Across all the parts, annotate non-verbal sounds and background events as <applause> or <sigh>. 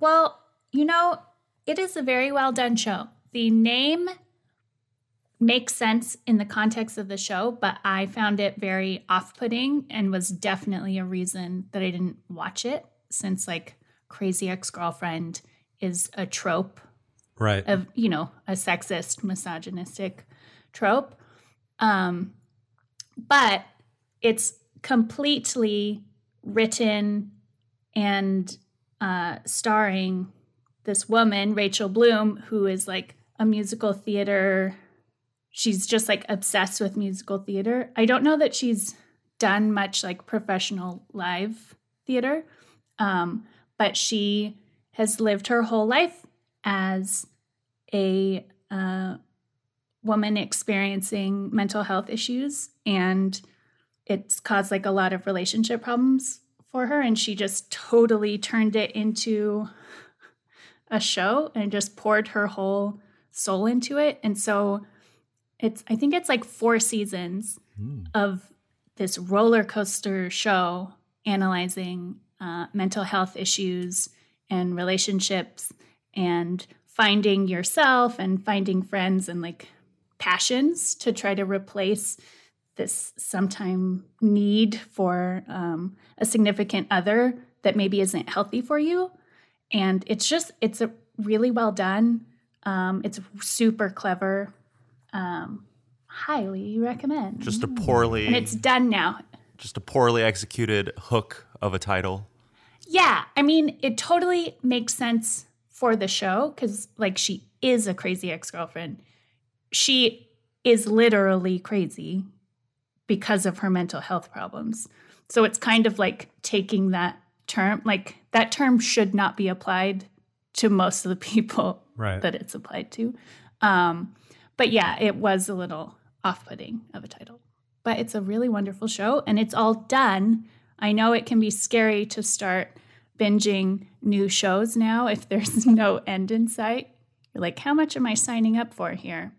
Well, you know, it is a very well done show. The name makes sense in the context of the show, but I found it very off putting and was definitely a reason that I didn't watch it since, like, Crazy Ex Girlfriend is a trope Right. of, you know, a sexist, misogynistic trope. Um, but it's completely written and uh, starring this woman, Rachel Bloom, who is like a musical theater. She's just like obsessed with musical theater. I don't know that she's done much like professional live theater, um, but she has lived her whole life as a uh, woman experiencing mental health issues and it's caused like a lot of relationship problems for her and she just totally turned it into a show and just poured her whole soul into it and so it's i think it's like four seasons Hmm. of this roller coaster show analyzing uh, mental health issues and relationships and finding yourself and finding friends and like passions to try to replace this sometime need for um, a significant other that maybe isn't healthy for you and it's just it's a really well done um, it's super clever um, highly recommend Just a poorly and it's done now just a poorly executed hook of a title. Yeah, I mean, it totally makes sense for the show because, like, she is a crazy ex girlfriend. She is literally crazy because of her mental health problems. So it's kind of like taking that term, like, that term should not be applied to most of the <laughs> people Right. that it's applied to. Um, but yeah, it was a little off putting of a title. But it's a really wonderful show and it's all done. I know it can be scary to start binging new shows now if there's <laughs> no end in sight. You're like, how much am I signing up for here?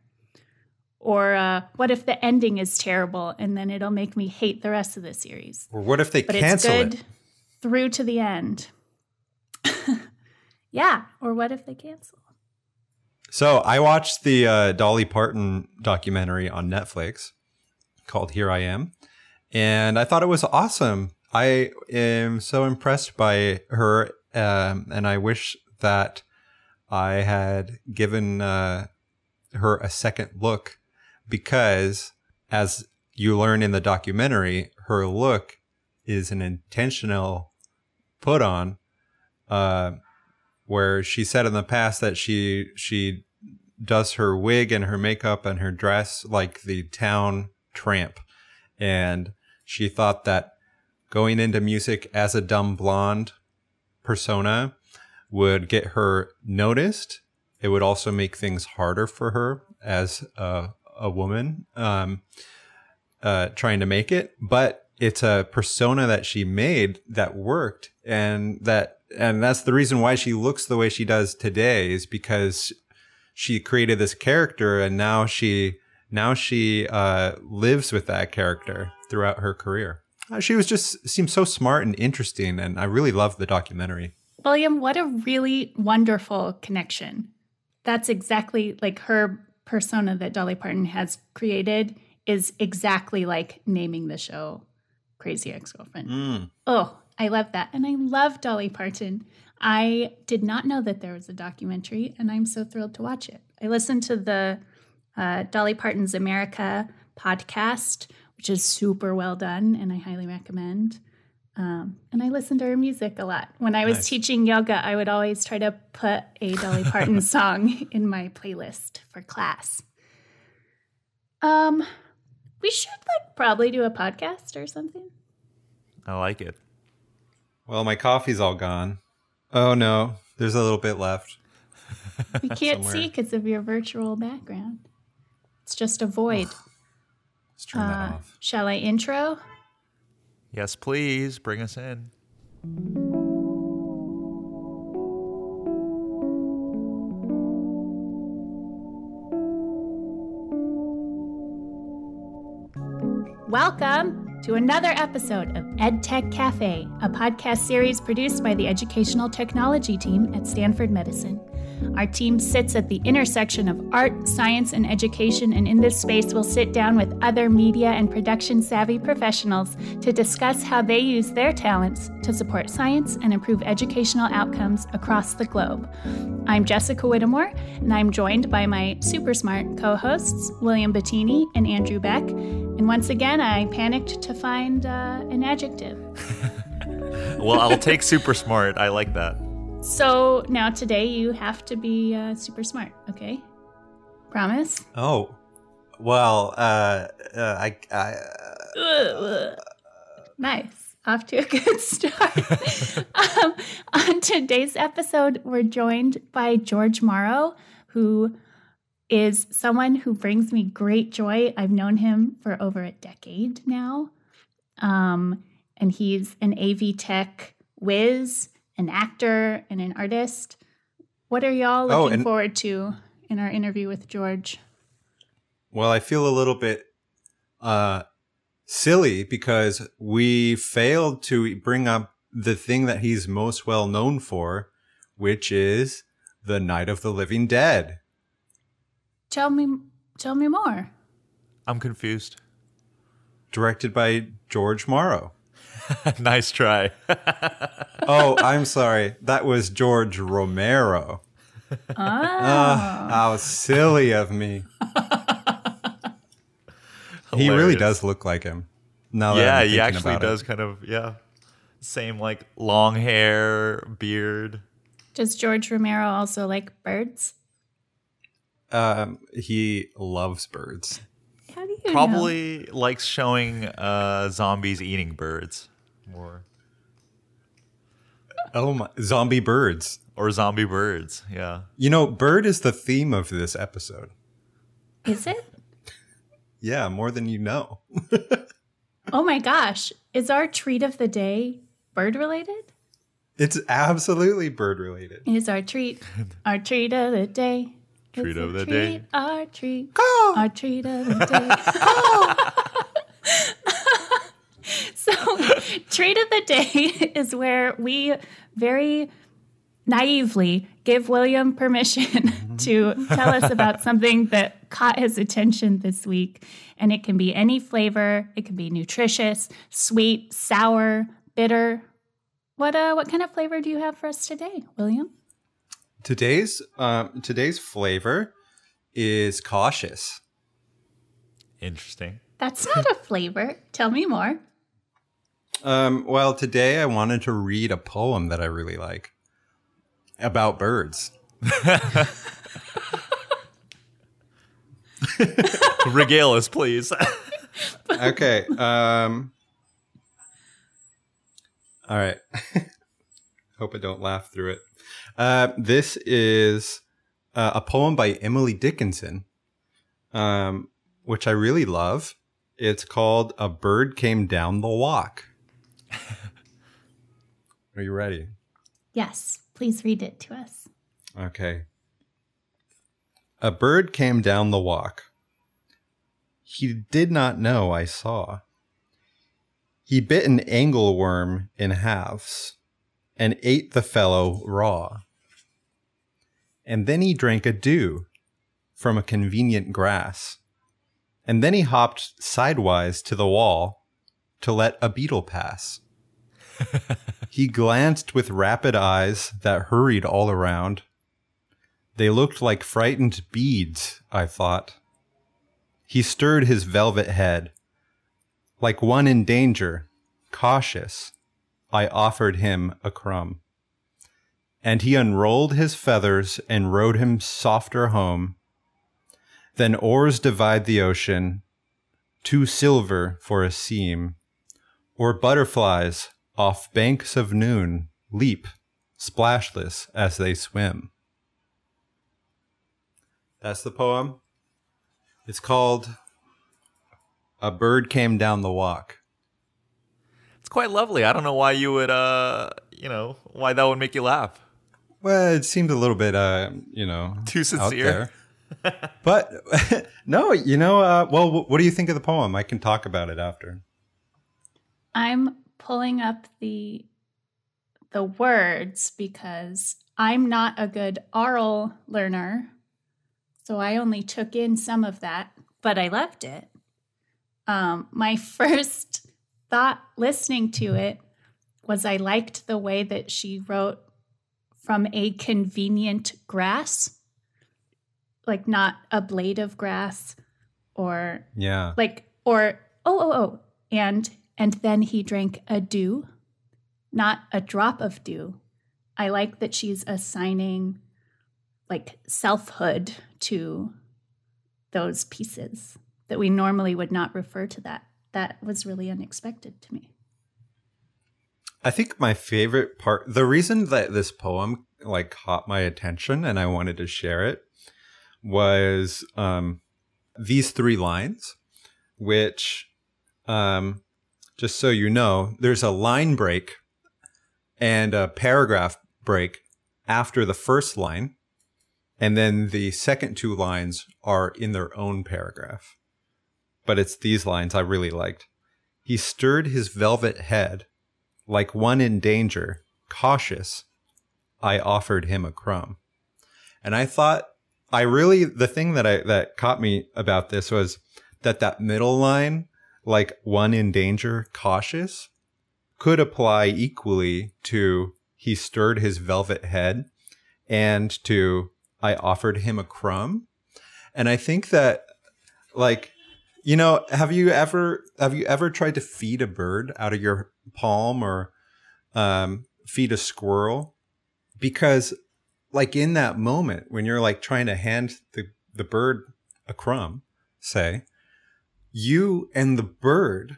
Or uh, what if the ending is terrible and then it'll make me hate the rest of the series? Or what if they But it's good it? through to the end. <laughs> yeah. Or what if they cancel? So I watched the uh, Dolly Parton documentary on Netflix called Here I Am, and I thought it was awesome. I am so impressed by her, um, and I wish that I had given uh, her a second look because, as you learn in the documentary, her look is an intentional put on. Uh, where she said in the past that she she does her wig and her makeup and her dress like the town tramp and she thought that going into music as a dumb blonde persona would get her noticed it would also make things harder for her as a, a woman um, uh, trying to make it but it's a persona that she made that worked and that and that's the reason why she looks the way she does today is because she created this character and now she now she uh, lives with that character throughout her career Uh, she was just seemed so smart and interesting and i really loved the documentary William, what a really wonderful connection. That's exactly like her persona that Dolly Parton has created is exactly like naming the show Crazy Ex Girlfriend. Mm. Oh, I love that. And I love Dolly Parton. I did not know that there was a documentary, and I'm so thrilled to watch it. I listened to the uh, Dolly Parton's America podcast, which is super well done, and I highly recommend. Um, and I listen to her music a lot. When I was Nice. teaching yoga, I would always try to put a Dolly Parton <laughs> song in my playlist for class. Um, we should like probably do a podcast or something. I like it. well my coffee's all gone oh no there's a little bit left We <laughs> can't see because of your virtual background. It's just a void. let's turn that Uh, off shall I intro? Yes, please bring us in. Welcome to another episode of EdTech Cafe, a podcast series produced by the Educational Technology team at Stanford Medicine. Our team sits at the intersection of art, science, and education, and in this space, we'll sit down with other media and production savvy professionals to discuss how they use their talents to support science and improve educational outcomes across the globe. I'm Jessica Whittemore, and I'm joined by my super smart co hosts, William Bettini and Andrew Beck. And once again, I panicked to find uh, an adjective. <laughs> well, I'll take super smart. I like that. So now today you have to be uh, super smart, okay? Promise? Oh, well, uh, uh I, I uh, nice. Off to a good start. <laughs> um, on today's episode, we're joined by George Morrow, who is someone who brings me great joy. I've known him for over a decade now. Um, and he's an AV Tech whiz an actor and an artist. What are y'all oh, looking oh, forward to in our interview with George? Well, I feel a little bit uh, silly because we failed to bring up the thing that he's most well known for, which is the Night of the Living Dead. Tell me, tell me more. I'm confused. Directed by George Morrow. <laughs> nice try. <laughs> oh, I'm sorry. That was George Romero. Oh. Uh, how silly of me. he really does look like him. Now yeah, he actually does it. kind of, yeah. Same like long hair, beard. Does George Romero also like birds? Um, he loves birds. How do you Probably know? likes showing uh, zombies eating birds more. Oh my! Zombie birds or zombie birds? Yeah. You know, bird is the theme of this episode. Is it? <laughs> yeah, more than you know. <laughs> oh my gosh! Is our treat of the day bird related? It's absolutely bird related. Is our treat our treat of the day? Treat it's of the treat, day. Our treat. Call. Our treat of the day. <laughs> <laughs> so, treat of the day <laughs> is where we very naively give William permission <laughs> to tell us about something that caught his attention this week. And it can be any flavor, it can be nutritious, sweet, sour, bitter. What uh what kind of flavor do you have for us today, William? Today's um today's flavor is cautious. Interesting. That's not a flavor. Tell me more. Um, well, today I wanted to read a poem that I really like about birds. <laughs> Regale us, please. okay. Um, all right. <laughs> Hope I don't laugh through it. Uh, this is uh, a poem by Emily Dickinson, um, which I really love. It's called A Bird Came Down the Walk. <laughs> Are you ready? Yes, please read it to us. Okay. A bird came down the walk. He did not know I saw. He bit an angleworm in halves and ate the fellow raw. And then he drank a dew from a convenient grass. And then he hopped sidewise to the wall to let a beetle pass. he glanced with rapid eyes that hurried all around. They looked like frightened beads, I thought. He stirred his velvet head. Like one in danger, cautious, I offered him a crumb. And he unrolled his feathers and rowed him softer home. Then oars divide the ocean, too silver for a seam or butterflies off banks of noon leap splashless as they swim. That's the poem. It's called A Bird Came Down the Walk. It's quite lovely. I don't know why you would, uh, you know, why that would make you laugh. Well, it seemed a little bit, uh, you know, too sincere. <laughs> but <laughs> no, you know, uh, well, what do you think of the poem? I can talk about it after. I'm pulling up the the words because I'm not a good oral learner. So I only took in some of that, but I loved it. Um, my <laughs> first thought listening to it was I liked the way that she wrote from a convenient grass, like not a blade of grass or yeah, like or oh oh oh and and then he drank a dew, not a drop of dew. I like that she's assigning like selfhood to those pieces that we normally would not refer to that. That was really unexpected to me. I think my favorite part, the reason that this poem like caught my attention and I wanted to share it was um, these three lines, which um, just so you know, there's a line break and a paragraph break after the first line. And then the second two lines are in their own paragraph. But it's these lines I really liked. He stirred his velvet head like one in danger, cautious. I offered him a crumb. And I thought I really the thing that I that caught me about this was that that middle line like one in danger, cautious, could apply equally to he stirred his velvet head and to I offered him a crumb. And I think that like you know, have you ever have you ever tried to feed a bird out of your palm or um, feed a squirrel? Because like in that moment when you're like trying to hand the, the bird a crumb, say, you and the bird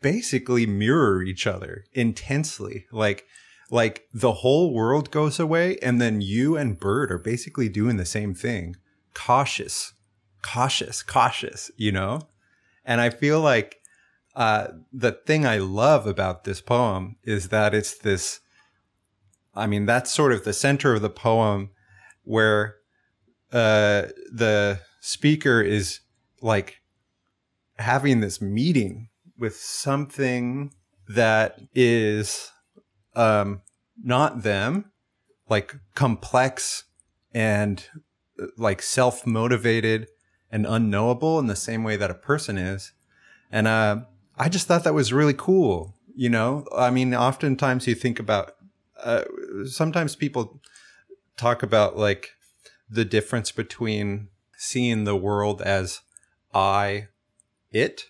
basically mirror each other intensely. Like, like the whole world goes away and then you and bird are basically doing the same thing. Cautious, cautious, cautious, you know? And I feel like, uh, the thing I love about this poem is that it's this, I mean, that's sort of the center of the poem where, uh, the speaker is like having this meeting with something that is um, not them, like complex and like self motivated and unknowable in the same way that a person is. And uh, I just thought that was really cool. You know, I mean, oftentimes you think about, uh, sometimes people talk about like the difference between seeing the world as I it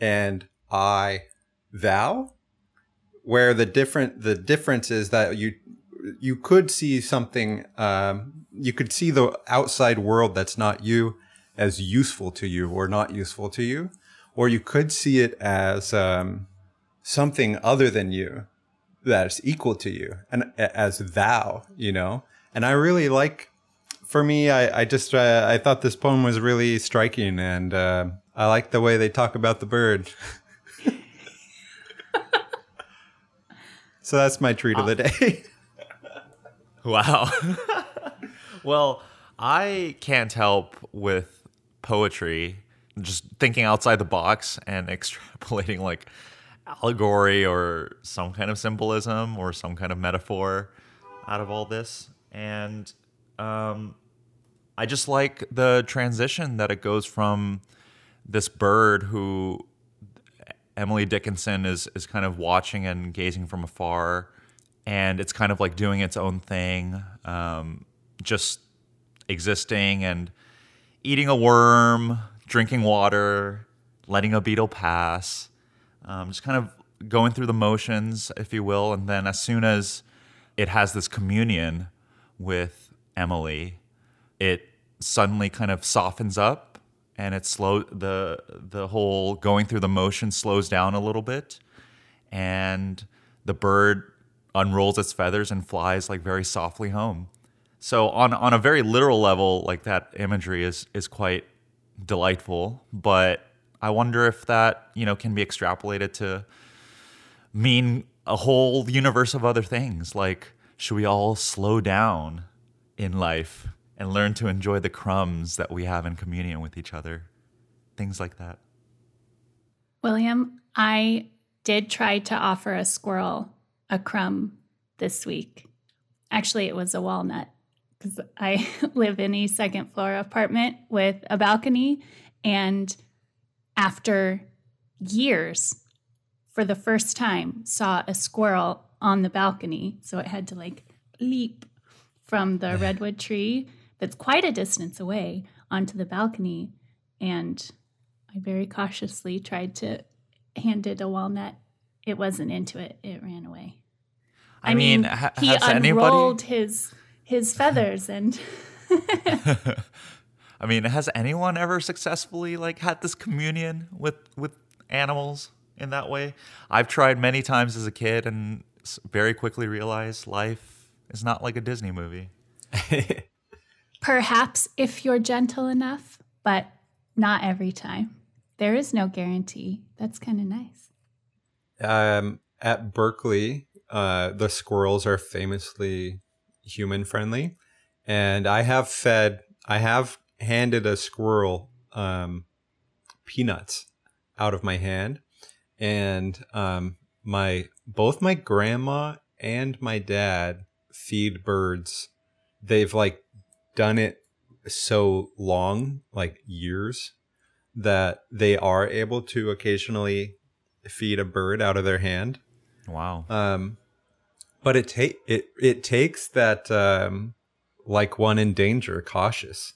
and I thou where the different the difference is that you you could see something um, you could see the outside world that's not you as useful to you or not useful to you or you could see it as um, something other than you that's equal to you and as thou you know? And i really like for me i, I just uh, i thought this poem was really striking and uh, I like the way they talk about the bird. so that's my treat of the day. <laughs> wow. <laughs> well, I can't help with poetry, just thinking outside the box and <laughs> extrapolating like allegory or some kind of symbolism or some kind of metaphor out of all this. And um, I just like the transition that it goes from this bird who Emily Dickinson is is kind of watching and gazing from afar, and it's kind of like doing its own thing, um, just existing and eating a worm, drinking water, letting a beetle pass, um, just kind of going through the motions, if you will, and then as soon as it has this communion with Emily, it suddenly kind of softens up and it slow the the whole going through the motion slows down a little bit. And the bird unrolls its feathers and flies like very softly home. So on on a very literal level like that imagery is is quite delightful. But i wonder if that you know can be extrapolated to mean a whole universe of other things. Like should we all slow down in life and learn to enjoy the crumbs that we have in communion with each other. Things like that. William, I did try to offer a squirrel a crumb this week. Actually, it was a walnut because I <laughs> live in a second floor apartment with a balcony. And after years, for the first time, saw a squirrel on the balcony. So it had to like leap from the <laughs> redwood tree that's quite a distance away onto the balcony. And I very cautiously tried to hand it a walnut. It wasn't into it, it ran away. I, mean, ha- he has unrolled anybody? his his <laughs> feathers and <laughs> I mean, has anyone ever successfully like had this communion with with animals in that way? I've tried many times as a kid and very quickly realized life is not like a Disney movie. <laughs> perhaps if you're gentle enough, but not every time. There is no guarantee. That's kind of nice. um, at Berkeley, uh, the squirrels are famously human friendly, and I have fed, I have handed a squirrel um, peanuts out of my hand, and um, my both my grandma and my dad feed birds. They've like done it so long, like years, that they are able to occasionally feed a bird out of their hand. Wow. Um, but it take it it takes that um, like one in danger, cautious.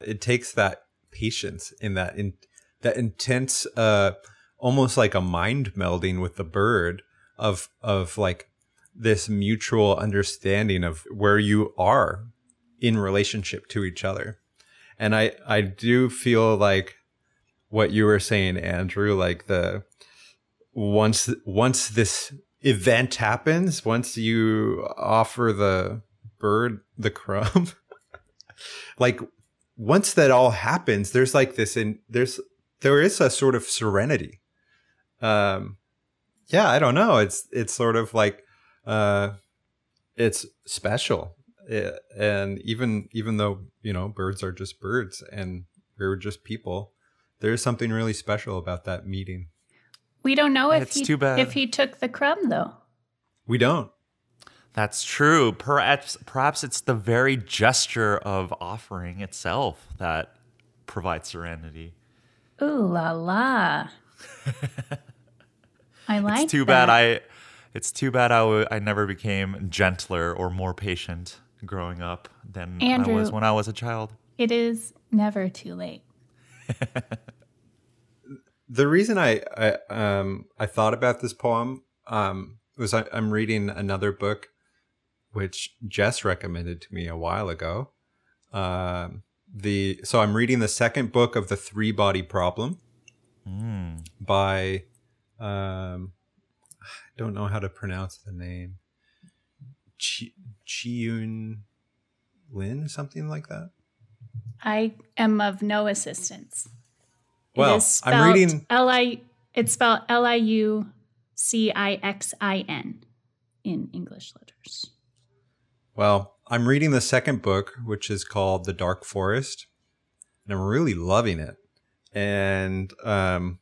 It takes that patience in that in that intense, uh, almost like a mind melding with the bird of of like this mutual understanding of where you are in relationship to each other. And I I do feel like what you were saying, Andrew, like the once once this event happens, once you offer the bird the crumb, <laughs> like once that all happens, there's like this and there's there is a sort of serenity. Um yeah, I don't know. It's it's sort of like uh it's special. It, and even even though, you know, birds are just birds and we're just people, there's something really special about that meeting. We don't know if It's he too bad. if he took the crumb though. We don't. That's true. Perhaps perhaps it's the very gesture of offering itself that provides serenity. Ooh la la. <laughs> I like it's too that. bad I it's too bad I w- I never became gentler or more patient growing up than I was when I was a child. It is never too late. <laughs> the reason I, I um I thought about this poem um was I, I'm reading another book which Jess recommended to me a while ago. Um the so I'm reading the second book of the three body problem Mm. by um I don't know how to pronounce the name. Chi Chiyun Lin something like that. I am of no assistance. Well, I'm reading L I it's spelled L I U C I X I N in English letters. Well, I'm reading the second book, which is called The Dark Forest, and I'm really loving it. And um,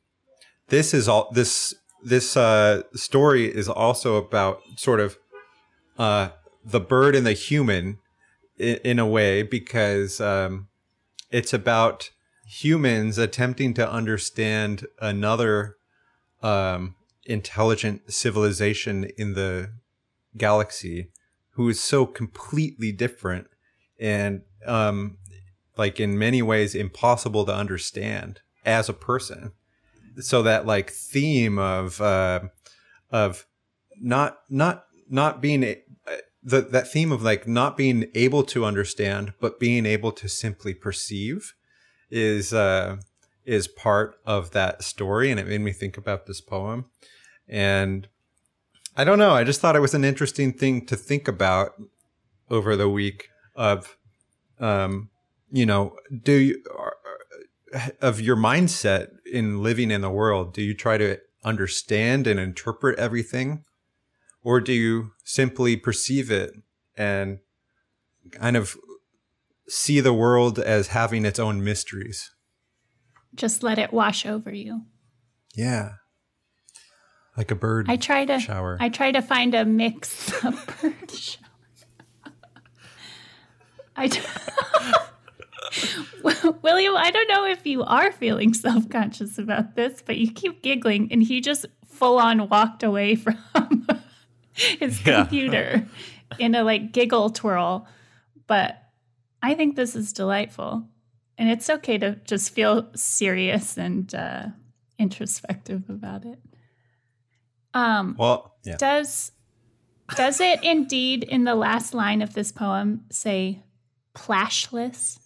this is all this this uh, story is also about sort of uh, the bird and the human in, in a way because um, it's about humans attempting to understand another um, intelligent civilization in the galaxy who is so completely different and um like in many ways impossible to understand as a person. So that like theme of uh of not not not being the that theme of like not being able to understand but being able to simply perceive is uh is part of that story and it made me think about this poem and I don't know. I just thought it was an interesting thing to think about over the week of, um, you know, do you, of your mindset in living in the world. Do you try to understand and interpret everything, or do you simply perceive it and kind of see the world as having its own mysteries? Just let it wash over you. Yeah. like a bird I try to shower. I try to find a mix of <laughs> bird shower. I <laughs> William, I don't know if you are feeling self conscious about this, but you keep giggling, and he just full on walked away <laughs> from <laughs> his Yeah. computer in a like giggle twirl. But I think this is delightful, and it's okay to just feel serious and uh, introspective about it. Um, well, yeah. does does it indeed in the last line of this poem say plashless?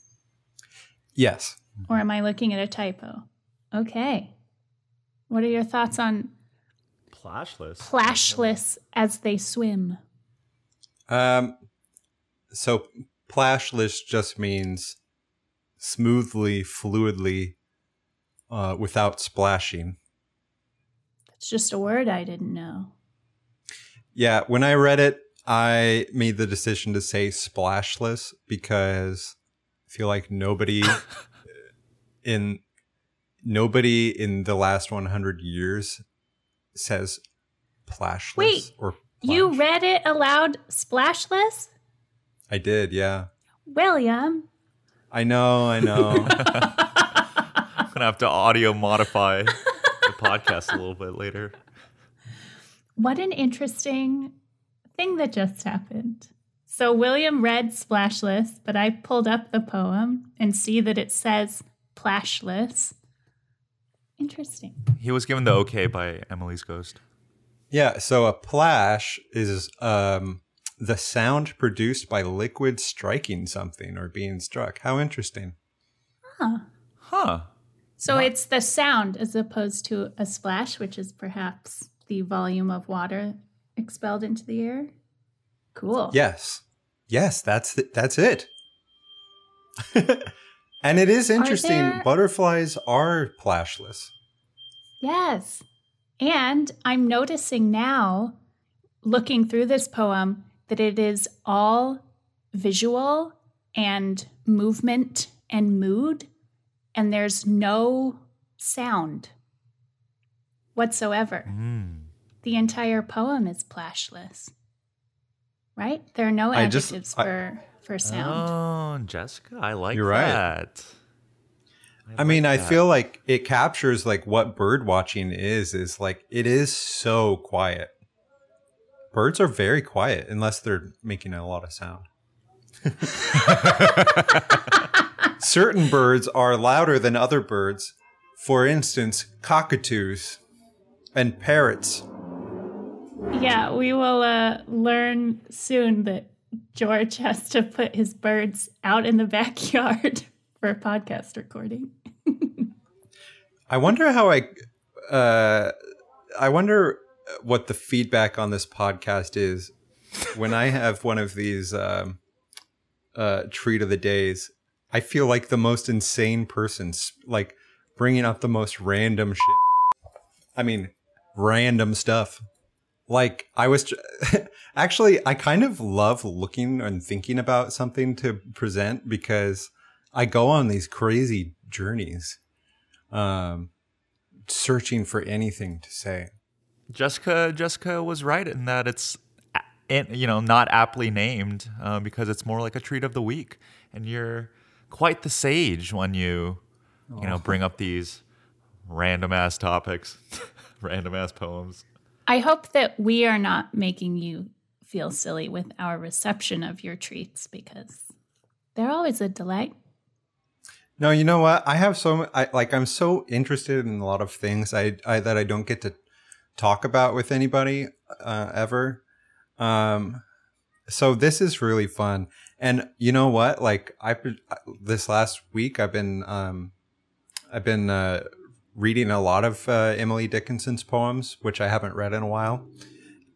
Yes. Or am I looking at a typo? Okay. What are your thoughts on Plashless. plashless as they swim? Um, so plashless just means smoothly, fluidly, uh, without splashing. It's just a word I didn't know. Yeah, when I read it, I made the decision to say splashless because I feel like nobody <laughs> in nobody in the last 100 years says plashless Wait, or You read it aloud splashless? I did, yeah. William. I know, I know. <laughs> I'm gonna have to audio modify the podcast a little bit later. What an interesting thing that just happened. So William read splashless, but I pulled up the poem and see that it says plashless. Interesting. He was given the okay by Emily's ghost. yeah, so a plash is um the sound produced by liquid striking something or being struck. How interesting. Huh. Huh. So it's the sound as opposed to a splash, which is perhaps the volume of water expelled into the air. Cool. Yes. Yes, that's th- that's it. <laughs> and it is interesting. there- Butterflies are plashless. Yes. And I'm noticing now, looking through this poem, that it is all visual and movement and mood, and there's no sound whatsoever. Mm. The entire poem is plashless. Right? There are no I just- adjectives I- for for sound. Oh, Jessica, I like You're right. that. I mean, I that. feel like it captures like what bird watching is is like it is so quiet. Birds are very quiet unless they're making a lot of sound. <laughs> Certain birds are louder than other birds. For instance, cockatoos and parrots. Yeah, we will uh, learn soon that George has to put his birds out in the backyard <laughs> for a podcast recording. I wonder how I uh I wonder what the feedback on this podcast is when I have one of these um uh treat of the days. I feel like the most insane person like bringing up the most random shit. I mean, random stuff. Like I was <laughs> actually I kind of love looking and thinking about something to present because I go on these crazy journeys um, searching for anything to say. Jessica Jessica was right in that it's you know not aptly named uh, because it's more like a treat of the week, and you're quite the sage when you you know bring up these random ass topics, <laughs> random ass poems. I hope that we are not making you feel silly with our reception of your treats because they're always a delight. No, you know what? I have so I like I'm so interested in a lot of things I, I that I don't get to talk about with anybody uh, ever. Um, so this is really fun. And you know what? Like I this last week I've been um I've been uh reading a lot of uh, Emily Dickinson's poems, which I haven't read in a while.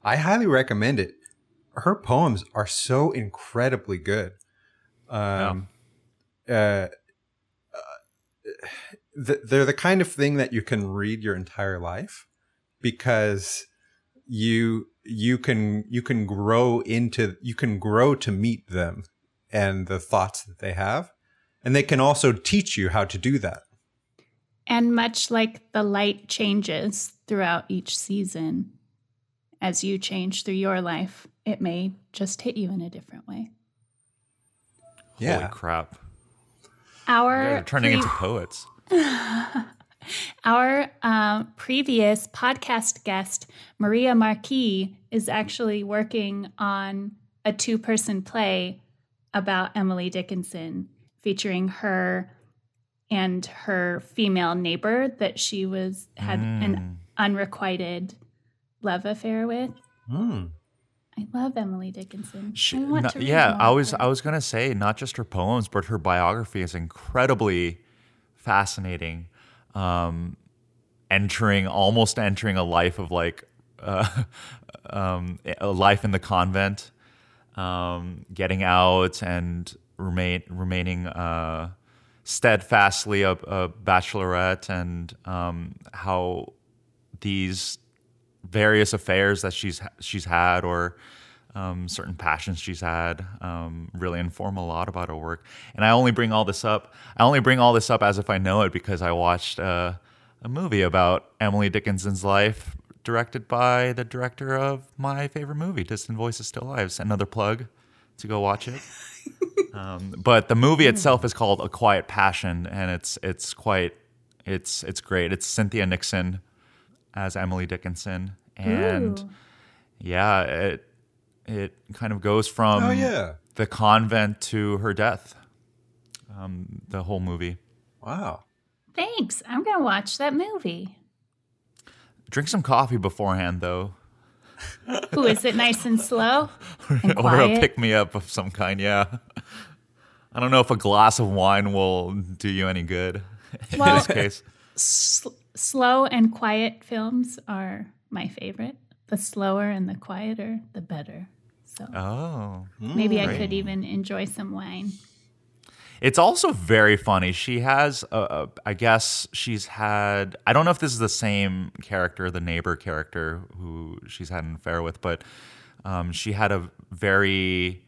I highly recommend it. Her poems are so incredibly good. Um, uh, th- they're the kind of thing that you can read your entire life because you you can you can grow into you can grow to meet them and the thoughts that they have and they can also teach you how to do that And much like the light changes, throughout each season as you change through your life, it may just hit you in a different way. Yeah. Holy crap. Our guys are turning pre- into poets. <laughs> Our um, previous podcast guest, Maria Marquis, is actually working on a two person play about Emily Dickinson, featuring her and her female neighbor that she was had an unrequited love affair with. Hmm. I love Emily Dickinson. She, I want to yeah, I was. I was gonna say not just her poems, but her biography is incredibly fascinating. Um, entering almost entering a life of like uh, <laughs> um, a life in the convent, um, getting out and remain remaining uh, steadfastly a, a bachelorette, and um, how these various affairs that she's she's had or um, certain passions she's had um, really inform a lot about her work. And I only bring all this up. I only bring all this up as if I know it because I watched uh, a movie about Emily Dickinson's life, directed by the director of my favorite movie, Distant Voices Still Lives. Another plug to go watch it. um, but the movie itself is called A Quiet Passion, and it's it's quite it's it's great. It's Cynthia Nixon as Emily Dickinson, and Ooh. yeah, it it kind of goes from Oh, yeah. the convent to her death. Um, the whole movie. Wow. Thanks. I'm going to watch that movie. Drink some coffee beforehand, though, Ooh, is it nice and slow? <laughs> And or a pick me up of some kind. Yeah, I don't know if a glass of wine will do you any good in Well- this case. S- slow and quiet films are my favorite. The slower and the quieter, the better. So Oh, maybe I hmm. could even enjoy some wine. It's also very funny. She has, a, a, I guess she's had. I don't know if this is the same character, the neighbor character who she's had an affair with, but um, she had a very,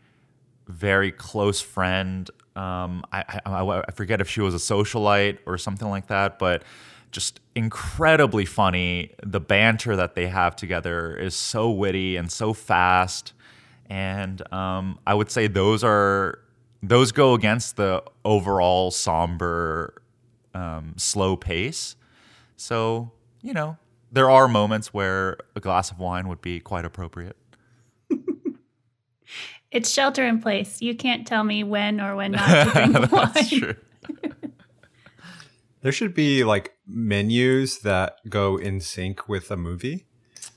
very close friend. Um, I, I, I forget if she was a socialite or something like that, but just incredibly funny. The banter that they have together is so witty and so fast, and um, I would say those are those go against the overall somber, um, slow pace. So you know there are moments where a glass of wine would be quite appropriate. <laughs> It's shelter in place. You can't tell me when or when not to <laughs> drink wine. That's true. <laughs> There should be like menus that go in sync with a movie.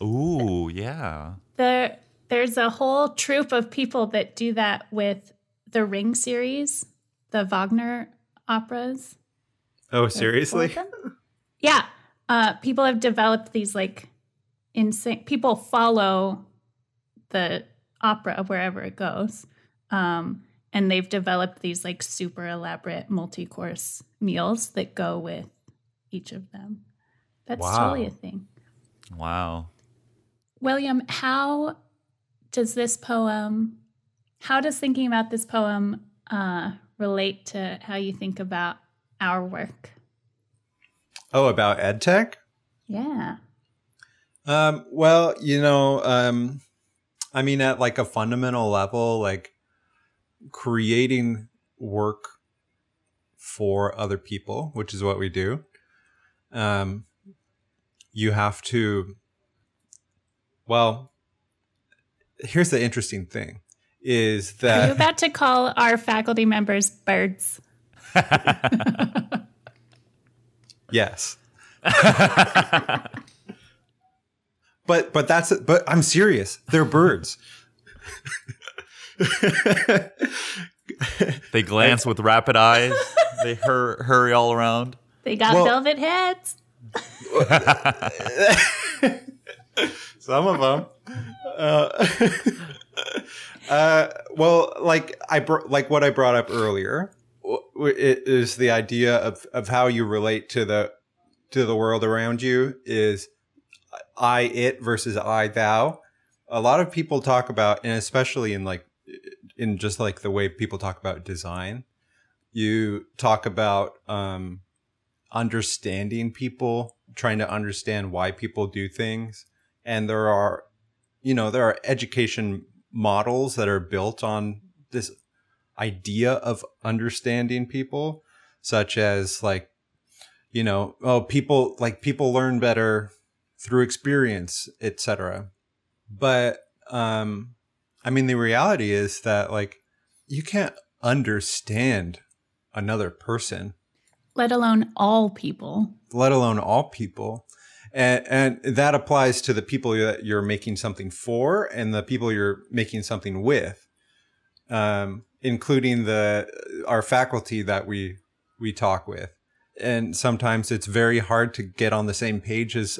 Ooh, yeah. There, there's a whole troop of people that do that with the Ring series, the Wagner operas. Oh, seriously? Yeah. Uh, people have developed these like insane. People follow the opera wherever it goes, um, and they've developed these like super elaborate multi-course meals that go with each of them. That's Wow. totally a thing. Wow. William, how does this poem? How does thinking about this poem uh, relate to how you think about our work? Oh, about EdTech? Yeah. Um, well, you know, um, I mean, at like a fundamental level, like creating work for other people, which is what we do. Um, you have to, well, here's the interesting thing is Are you about to call our faculty members birds? <laughs> yes. <laughs> but, but that's, but I'm serious. They're birds. <laughs> They glance with rapid eyes. They hur- hurry all around. They got Well- velvet heads. Some of them. Uh, uh, well, like I br- like what I brought up earlier it is the idea of of how you relate to the to the world around you is I it versus I thou. A lot of people talk about, and especially in like in just like the way people talk about design, you talk about um, understanding people trying to understand why people do things. And there are, you know, there are education models that are built on this idea of understanding people, such as like, you know, oh, people like people learn better through experience, etc. But um, I mean, the reality is that like you can't understand another person, let alone all people. let alone all people. And, and that applies to the people that you're making something for and the people you're making something with, um, including the our faculty that we we talk with. And sometimes it's very hard to get on the same page as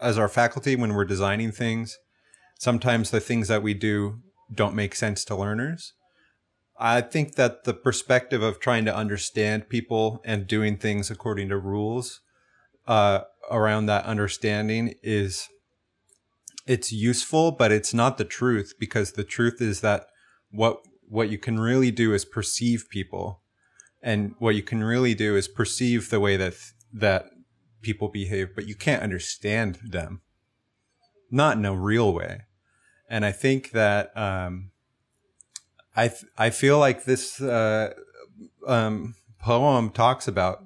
as our faculty when we're designing things. Sometimes the things that we do don't make sense to learners. I think that the perspective of trying to understand people and doing things according to rules uh, around that understanding is it's useful, but it's not the truth because the truth is that what what you can really do is perceive people, and what you can really do is perceive the way that that people behave, but you can't understand them, not in a real way. And I think that um, I I feel like this uh, um, poem talks about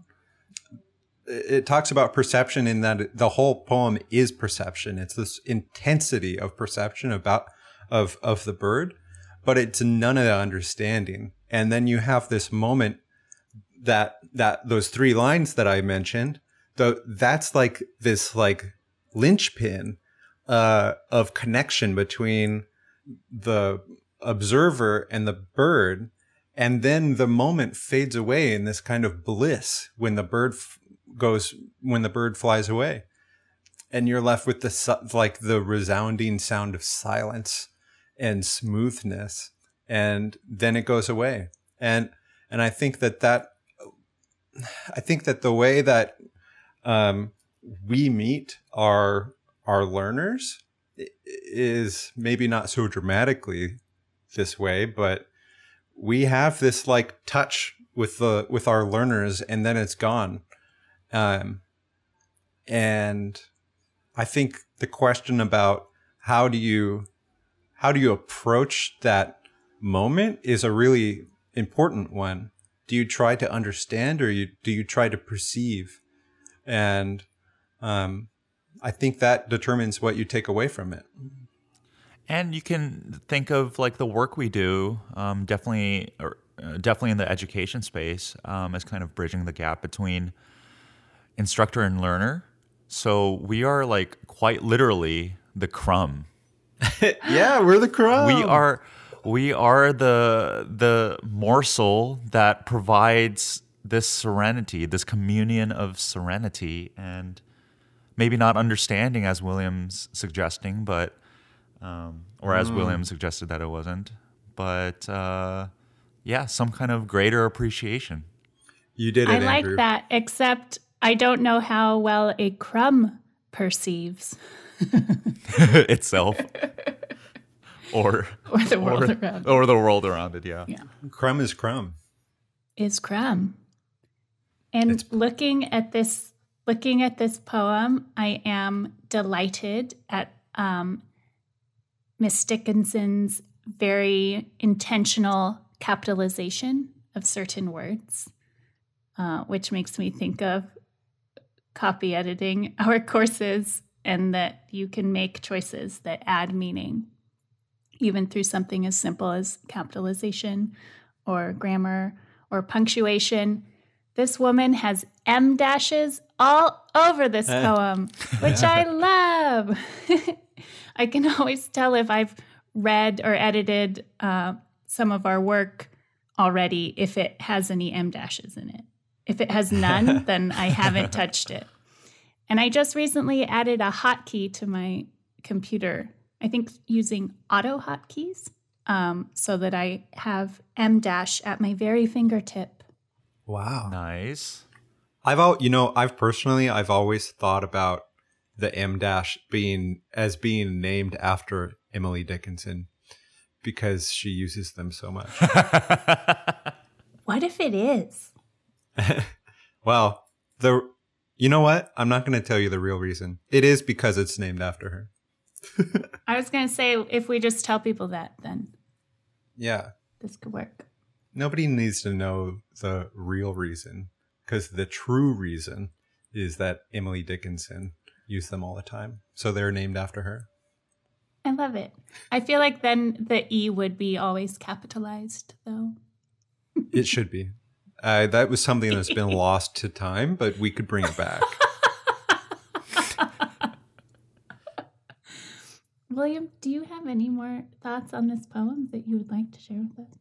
it talks about perception in that the whole poem is perception. It's this intensity of perception about of of the bird, but it's none of the understanding. And then you have this moment that that those three lines that I mentioned, the that's like this like linchpin uh, of connection between the observer and the bird. And then the moment fades away in this kind of bliss when the bird f- goes, when the bird flies away. And you're left with the, like the resounding sound of silence and smoothness. And then it goes away. And, and I think that that, I think that the way that, um, we meet our, our learners is maybe not so dramatically this way, but we have this like touch with the with our learners and then it's gone. Um and I think the question about how do you how do you approach that moment is a really important one. Do you try to understand or you do you try to perceive? And um I think that determines what you take away from it. And you can think of like the work we do, um, definitely, or, uh, definitely in the education space, um, as kind of bridging the gap between instructor and learner. So we are like quite literally the crumb. <laughs> yeah, we're the crumb. We are, we are the the morsel that provides this serenity, this communion of serenity, and maybe not understanding, as Williams suggesting, but um, or as William suggested that it wasn't, but uh, yeah, some kind of greater appreciation. You did it, I like Andrew. that, except I don't know how well a crumb perceives <laughs> itself, <laughs> or or the world or, around or the world around it. Yeah. Yeah. Crumb is crumb. is crumb. And It's- looking at this looking at this poem, I am delighted at um, Miss Dickinson's very intentional capitalization of certain words, uh, which makes me think of copy editing <laughs> our courses and that you can make choices that add meaning, even through something as simple as capitalization or grammar or punctuation. This woman has em dashes all over this Eh. poem, <laughs> which I love. <laughs> I can always tell if I've read or edited uh, some of our work already if it has any em dashes in it. If it has none, <laughs> then I haven't touched it. And I just recently added a hotkey to my computer. I think using AutoHotkeys um, so that I have em dash at my very fingertip. Wow. Nice. I've al- you know, I've personally I've always thought about the em dash being as being named after Emily Dickinson because she uses them so much. <laughs> What if it is? <laughs> well, the You know what? I'm not going to tell you the real reason. It is because it's named after her. <laughs> I was going to say, if we just tell people that, then Yeah. this could work. Nobody needs to know the real reason because the true reason is that Emily Dickinson used them all the time. So they're named after her. I love it. I feel like then the E would be always capitalized, though. It should be. Uh, that was something that's been lost to time, but we could bring it back. <laughs> William, do you have any more thoughts on this poem that you would like to share with us?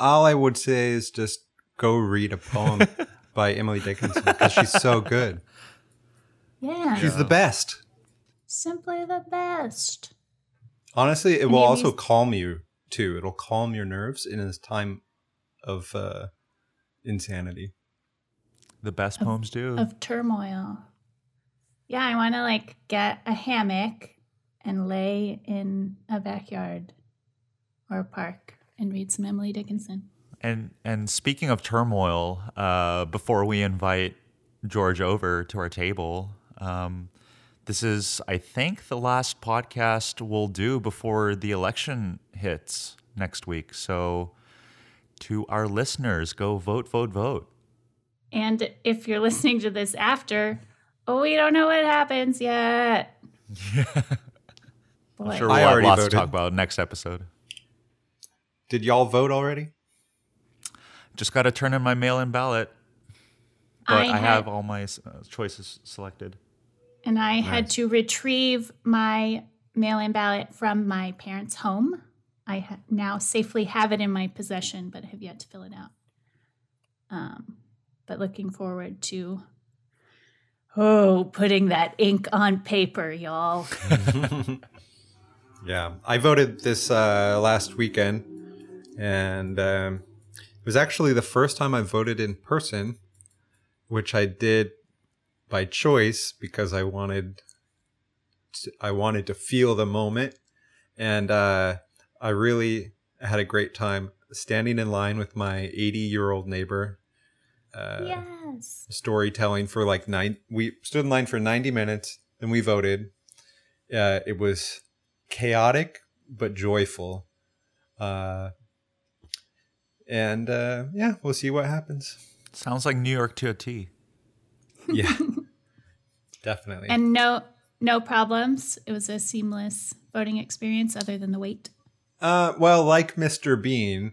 All I would say is just go read a poem <laughs> by Emily Dickinson because she's so good. Yeah, She's the best. simply the best. Honestly, it Any will also calm you too. It'll calm your nerves in this time of uh, insanity. The best poems do. Of turmoil. Yeah, I want to like get a hammock and lay in a backyard or a park and read some Emily Dickinson. And and speaking of turmoil, uh, before we invite George over to our table, um, this is I think the last podcast we'll do before the election hits next week. So to our listeners, go vote, vote, vote. And if you're listening to this after, oh, we don't know what happens yet. Boy. <laughs> I'm sure I we'll have lots voted. to talk about next episode. Did y'all vote already? Just got to turn in my mail-in ballot, but I I, had- have all my uh, choices selected. And I had to retrieve my mail in ballot from my parents' home. I ha- now safely have it in my possession, but have yet to fill it out. Um, but looking forward to, oh, putting that ink on paper, y'all. <laughs> <laughs> Yeah, I voted this uh, last weekend, and um, it was actually the first time I voted in person, which I did by choice because I wanted to, I wanted to feel the moment, and uh, I really had a great time standing in line with my 80 year old neighbor. Uh, yes. storytelling for like nine. We stood in line for 90 minutes, then we voted. Uh, it was chaotic but joyful. Uh, and uh, yeah, we'll see what happens. Sounds like New York to a T. Yeah, <laughs> definitely. And no, no problems. It was a seamless voting experience other than the wait. Uh, well, like Mr. Bean,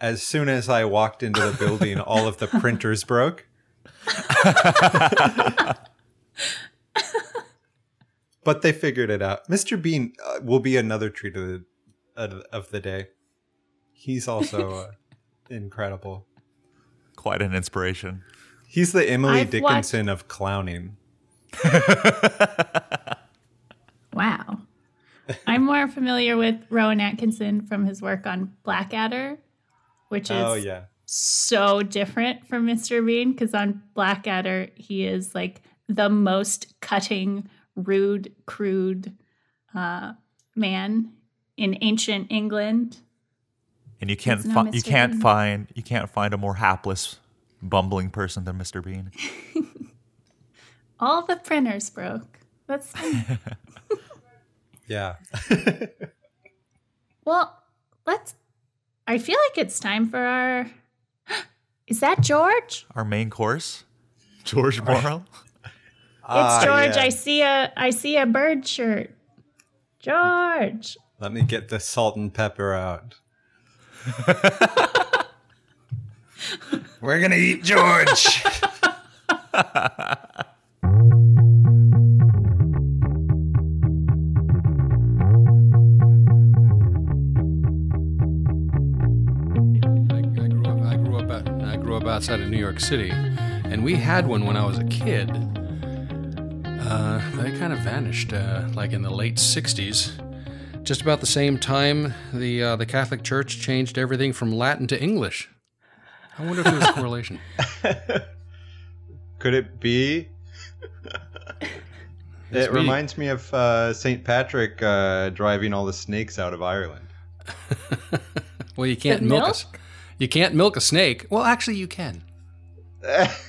as soon as I walked into the building, all of the printers broke. but they figured it out. Mr. Bean uh, will be another treat of the, of of the day. He's also uh, incredible. Quite an inspiration. He's the Emily I've Dickinson of clowning. <laughs> Wow. I'm more familiar with Rowan Atkinson from his work on Blackadder, which is Oh yeah, so different from Mr. Bean because on Blackadder, he is like the most cutting, rude, crude uh, man in ancient England. And you can't It's no fi- you can't Bean. find you can't find a more hapless, bumbling person than Mr. Bean. <laughs> All the printers broke. That's fine. <laughs> yeah. <laughs> well, let's. I feel like it's time for our. <gasps> Is that George? Our main course, George Morrow. <laughs> It's Ah, George. yeah. I see a I see a bird shirt. George. Let me get the salt and pepper out. <laughs> We're gonna eat George. I outside of New York City, and we had one when I was a kid. Uh, they kind of vanished, uh, like in the late '60s. Just about the same time, the uh, the Catholic Church changed everything from Latin to English. I wonder if there's a correlation. <laughs> Could it be? <laughs> it me. reminds me of uh, St. Patrick uh, driving all the snakes out of Ireland. <laughs> Well, you can't The milk, milk? s- You can't milk a snake. Well, actually, you can. <laughs>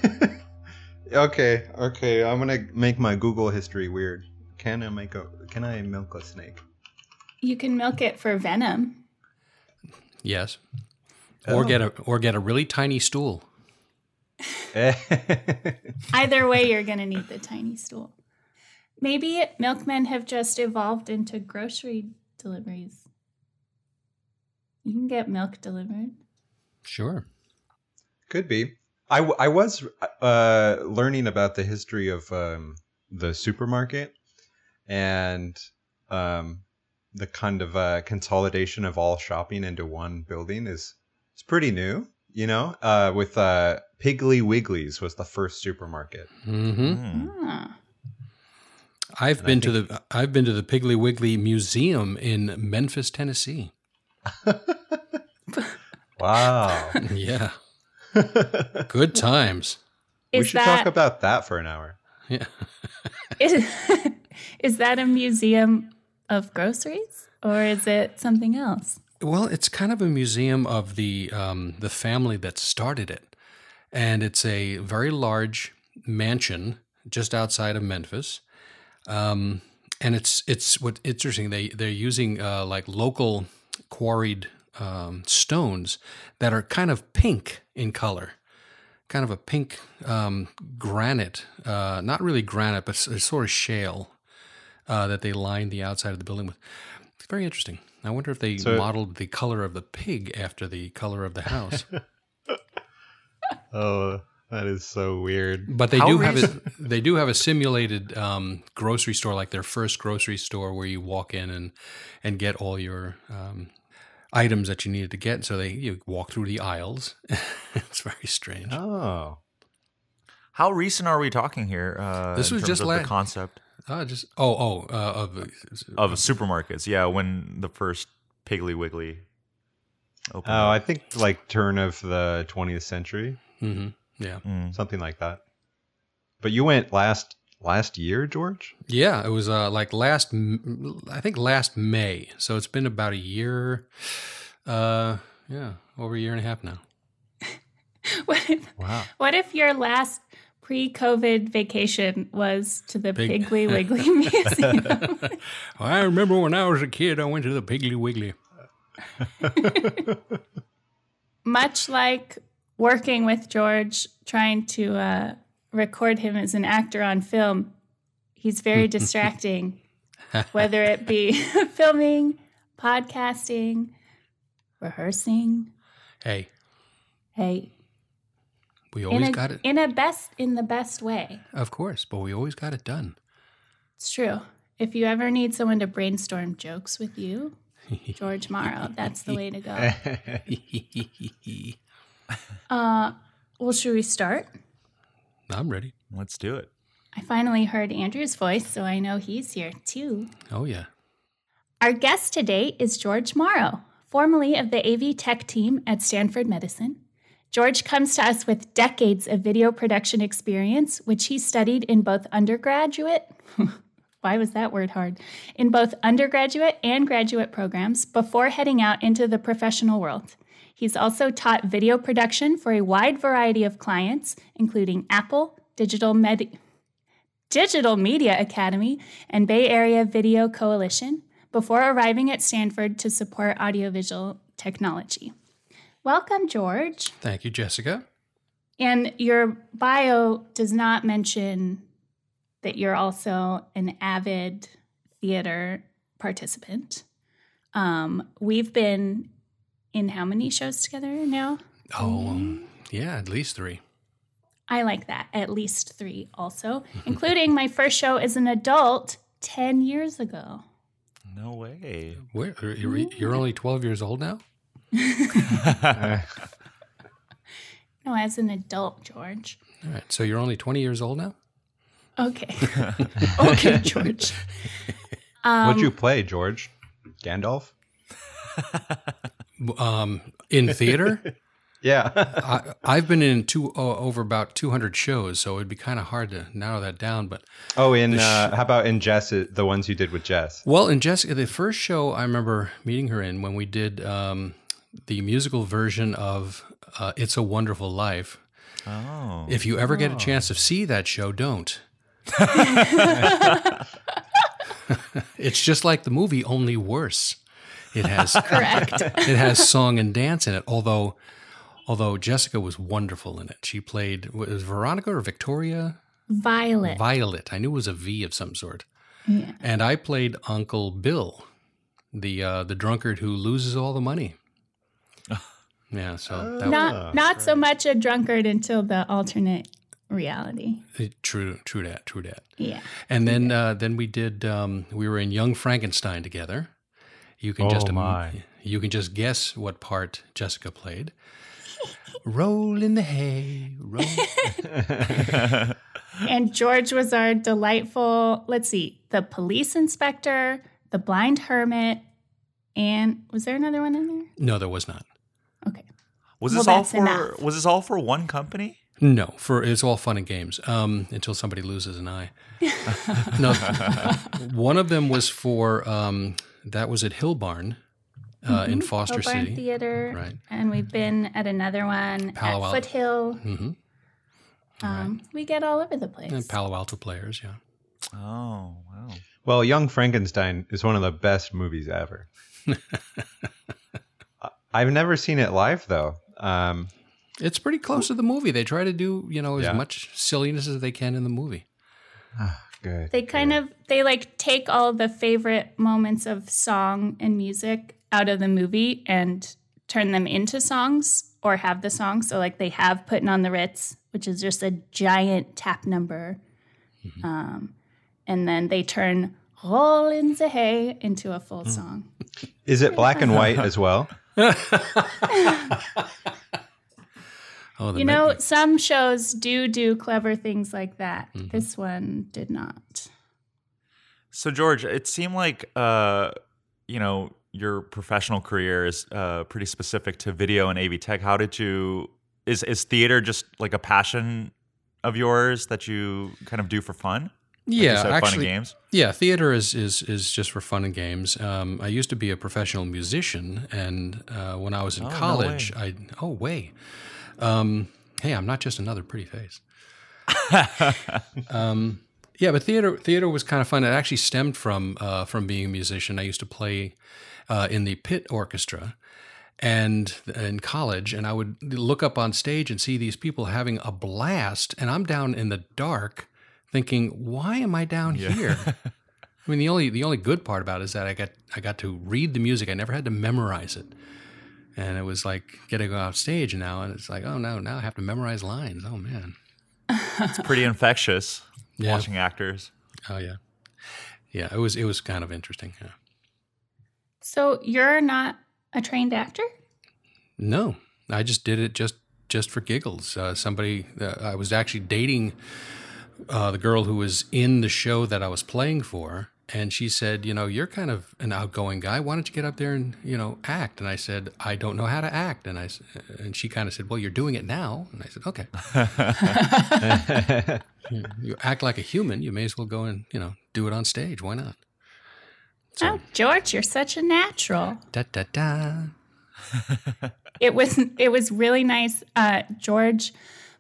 Okay, okay. I'm gonna make my Google history weird. Can I make a? Can I milk a snake? You can milk it for venom. Yes. Oh. Or Oh. get a or get a really tiny stool. <laughs> Either way, you're going to need the tiny stool. Maybe milkmen have just evolved into grocery deliveries. You can get milk delivered. Sure. Could be. I, w- I was uh, learning about the history of um, the supermarket and um, the kind of uh, consolidation of all shopping into one building is it's pretty new. You know, uh, with uh, Piggly Wiggly's was the first supermarket. hmm Hmm. Ah. I've been to the I've been to the Piggly Wiggly Museum in Memphis, Tennessee. <laughs> Wow. <laughs> Yeah. Good times. we should that talk about that for an hour. Yeah. <laughs> is, is that a museum of groceries or is it something else? Well, it's kind of a museum of the um, the family that started it, and it's a very large mansion just outside of Memphis. Um, and it's it's what interesting. They they're using uh, like local quarried um, stones that are kind of pink in color, kind of a pink um, granite, uh, not really granite, but s- a sort of shale uh, that they lined the outside of the building with. It's very interesting. I wonder if they So- modeled the color of the pig after the color of the house. <laughs> Oh, that is so weird. But they How do have reas- it. They do have a simulated um, grocery store, like their first grocery store, where you walk in and and get all your um, items that you needed to get. So they you walk through the aisles. <laughs> it's very strange. Oh. How recent are we talking here? Uh, This was just of la- the concept Uh, just oh oh uh, of of supermarkets. Yeah, when the first Piggly Wiggly opened. Oh, up. I think like turn of the 20th century, hmm yeah Mm. something like that. But you went last last year, George? yeah. It was uh, like last I think last May. So it's been about a year. Uh, yeah, over a year and a half now. <laughs> What if, Wow. what if your last pre COVID vacation was to the Pig- Piggly Wiggly <laughs> Museum? <laughs> I remember when I was a kid, I went to the Piggly Wiggly. Much like working with George, trying to uh, record him as an actor on film, he's very <laughs> distracting, whether it be <laughs> filming, podcasting, rehearsing. Hey, Hey, we always a, got it. in a best in the best way. Of course, but we always got it done. It's true. If you ever need someone to brainstorm jokes with you, George Morrow, that's the way to go. <laughs> Uh, well, should we start? I'm ready. Let's do it. I finally heard Andrew's voice, so I know he's here too. Oh yeah. Our guest today is George Morrow, formerly of the AV Tech team at Stanford Medicine. George comes to us with decades of video production experience, which he studied in both undergraduate. <laughs> Why was that word hard? In both undergraduate and graduate programs before heading out into the professional world. He's also taught video production for a wide variety of clients, including Apple, Digital Med- Digital Media Academy, and Bay Area Video Coalition before arriving at Stanford to support audiovisual technology. Welcome, George. Thank you, Jessica. And your bio does not mention that you're also an avid theater participant. Um, we've been in how many shows together now? Oh, um, yeah, at least three. I like that. At least three, also, <laughs> including my first show as an adult 10 years ago. No way. Where, you're, you're only 12 years old now? <laughs> No, as an adult, George. All right. So you're only 20 years old now? Okay. <laughs> okay, George. Um, What'd you play, George? Gandalf? Um, in theater? <laughs> Yeah. I, I've been in two uh, over about 200 shows, so it'd be kind of hard to narrow that down. But oh, in uh, how about in Jess? The ones you did with Jess? Well, in Jessica, the first show I remember meeting her in when we did um, the musical version of uh, "It's a Wonderful Life," Oh. If you ever get a chance to see that show, don't. <laughs> <laughs> it's just like the movie, only worse. It has <laughs> Correct. it has song and dance in it. Although, although Jessica was wonderful in it. She played was Veronica or Victoria Violet. Violet. I knew it was a V of some sort. Yeah. And I played Uncle Bill, the uh, the drunkard who loses all the money. <laughs> Yeah, so that not not so much a drunkard until the alternate reality. was true. True that. True that. Yeah. And then uh, then we did um, we were in Young Frankenstein together. You can Oh, just my. you can just guess what part Jessica played. roll in the hay, roll. <laughs> And George was our delightful, let's see, the police inspector, the blind hermit, and was there another one in there? No, there was not. Okay. Was Well, this all for enough. was this all for one company? No, for it's all fun and games um, until somebody loses an eye. <laughs> no, one of them was for um, that was at Hillbarn uh, in Foster Hobart City. Theater. Right. And we've been at another one Palo at Alto. Foothill. hmm Um, We get all over the place. And Palo Alto players, yeah. Oh wow. Well, Young Frankenstein is one of the best movies ever. <laughs> I- I've never seen it live though. Um, It's pretty close to the movie. They try to do, you know, as Yeah. much silliness as they can in the movie. Good. They kind of they like take all the favorite moments of song and music out of the movie and turn them into songs or have the song. So like they have Putting on the Ritz, which is just a giant tap number. Um, and then they turn Roll in the Hay into a full song. Is it black and white as well? <laughs> <laughs> Oh, the You ma- know, some shows do do clever things like that. This one did not. So George, it seemed like uh, you know your professional career is uh, pretty specific to video and AV tech. How did you? Is is theater just like a passion of yours that you kind of do for fun? Like you yeah, said, fun and actually, games. yeah. Theater is is is just for fun and games. Um, I used to be a professional musician, and uh, when I was in Oh, no college, I oh way, um, hey, I'm not just another pretty face. <laughs> um, yeah, but theater theater was kind of fun. It actually stemmed from uh, from being a musician. I used to play uh, in the pit orchestra, and in college, and I would look up on stage and see these people having a blast, and I'm down in the dark, thinking, "Why am I down here?" <laughs> I mean, the only the only good part about it is that I got I got to read the music. I never had to memorize it, and it was like getting off stage now, and it's like, oh no, now I have to memorize lines. Oh man, It's pretty infectious <laughs> Yeah. watching actors. oh yeah, yeah. It was it was kind of interesting. Yeah. So you're not a trained actor? No, I just did it just just for giggles. Uh, somebody uh, I was actually dating uh, the girl who was in the show that I was playing for, and she said, "You know, you're kind of an outgoing guy. Why don't you get up there and you know act?" And I said, "I don't know how to act." And I and she kind of said, "Well, you're doing it now." And I said, "Okay." <laughs> <laughs> you, you act like a human. You may as well go and you know do it on stage. Why not? Oh, George, you're such a natural. Da da da. It was it was really nice. Uh, George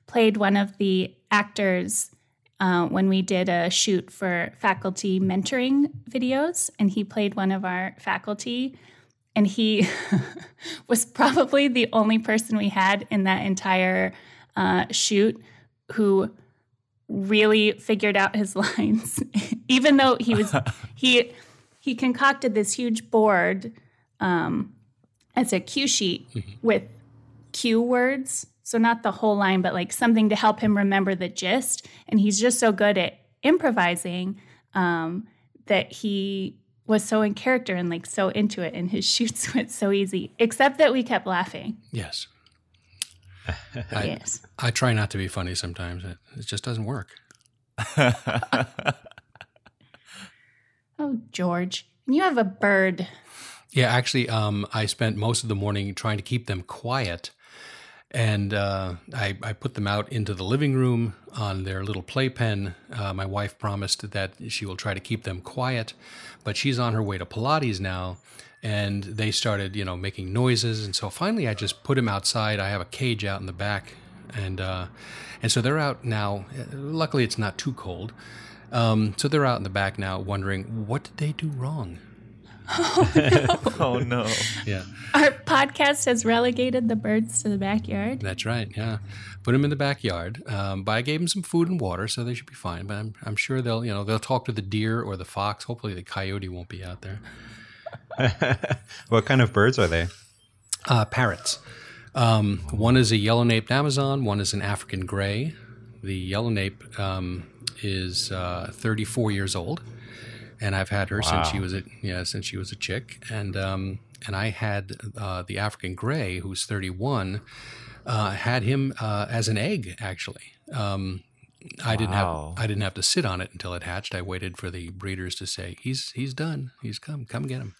played one of the actors uh, when we did a shoot for faculty mentoring videos, and he played one of our faculty. And he <laughs> was probably the only person we had in that entire uh, shoot who really figured out his <laughs> lines, even though he was <laughs> he he concocted this huge board um, as a cue sheet with cue words. So not the whole line, but like something to help him remember the gist. And he's just so good at improvising um, that he was so in character and like so into it, and his <laughs> shoots went so easy. Except that we kept laughing. Yes. I, yes. I try not to be funny sometimes. It, it just doesn't work. <laughs> Oh, George, and you have a bird. Yeah, actually, um, I spent most of the morning trying to keep them quiet. And uh, I, I put them out into the living room on their little playpen. Uh, my wife promised that she will try to keep them quiet, but she's on her way to Pilates now. And they started, you know, making noises. And so finally, I just put them outside. I have a cage out in the back and uh, and so they're out now. Luckily, it's not too cold. Um, so they're out in the back now, wondering what did they do wrong. Oh no. <laughs> oh no. Yeah, Our podcast has relegated the birds to the backyard. that's right. Yeah, put them in the backyard. Um, but I gave them some food and water, so they should be fine. But I'm I'm sure they'll you know they'll talk to the deer or the fox. Hopefully, the coyote won't be out there. <laughs> what kind of birds are they? Uh, parrots. Um, one is a yellow-naped Amazon. One is an African gray. The yellow-nape um, is uh, 34 years old, and I've had her since she was a yeah since she was a chick. And um, and I had uh, the African gray, who's 31. Uh, had him uh, as an egg actually. Um, I didn't have I didn't have to sit on it until it hatched. I waited for the breeders to say he's he's done. He's come. Come get him.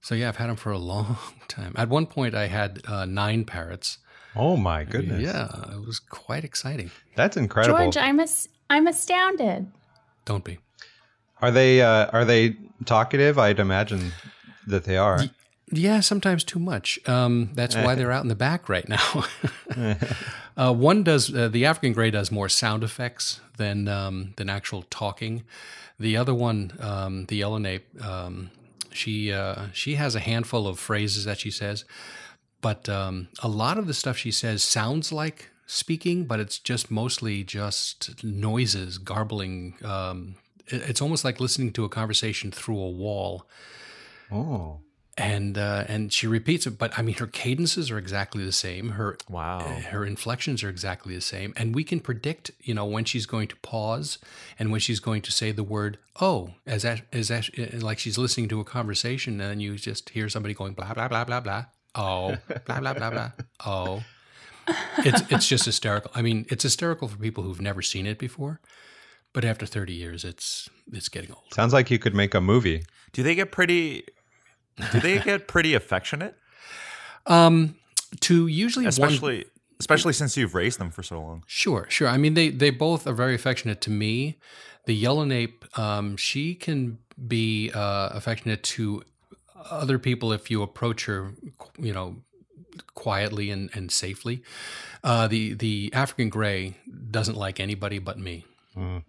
So yeah, I've had him for a <laughs> long time. At one point, I had uh, nine parrots. Oh my goodness. Yeah, it was quite exciting. That's incredible. George, I'm as- I'm astounded. Don't be. Are they uh, are they talkative? I'd imagine that they are. Yeah, sometimes too much. Um, that's why they're out in the back right now. <laughs> uh, one does uh, the African gray does more sound effects than um, than actual talking. The other one, um, the yellow nape, um, she uh, she has a handful of phrases that she says, but um, a lot of the stuff she says sounds like speaking, but it's just mostly just noises, garbling. Um, it's almost like listening to a conversation through a wall Oh. and uh, and she repeats it. But I mean, her cadences are exactly the same. Her Wow. Eh, her inflections are exactly the same, and we can predict, you know, when she's going to pause and when she's going to say the word "oh," as that, as that, eh, eh, like she's listening to a conversation, and you just hear somebody going blah blah blah blah blah. Oh, blah blah blah blah. Oh, it's it's just hysterical. I mean, it's hysterical for people who've never seen it before, but after thirty years, it's it's getting old. Sounds like you could make a movie. Do they get pretty? Do they get pretty affectionate? <laughs> Um, to usually one- Especially, especially since you've raised them for so long. Sure, sure. I mean, they they both are very affectionate to me. The yellow nape, um, she can be uh, affectionate to other people if you approach her, you know, quietly and, and safely. Uh, the the African gray doesn't like anybody but me. Mm.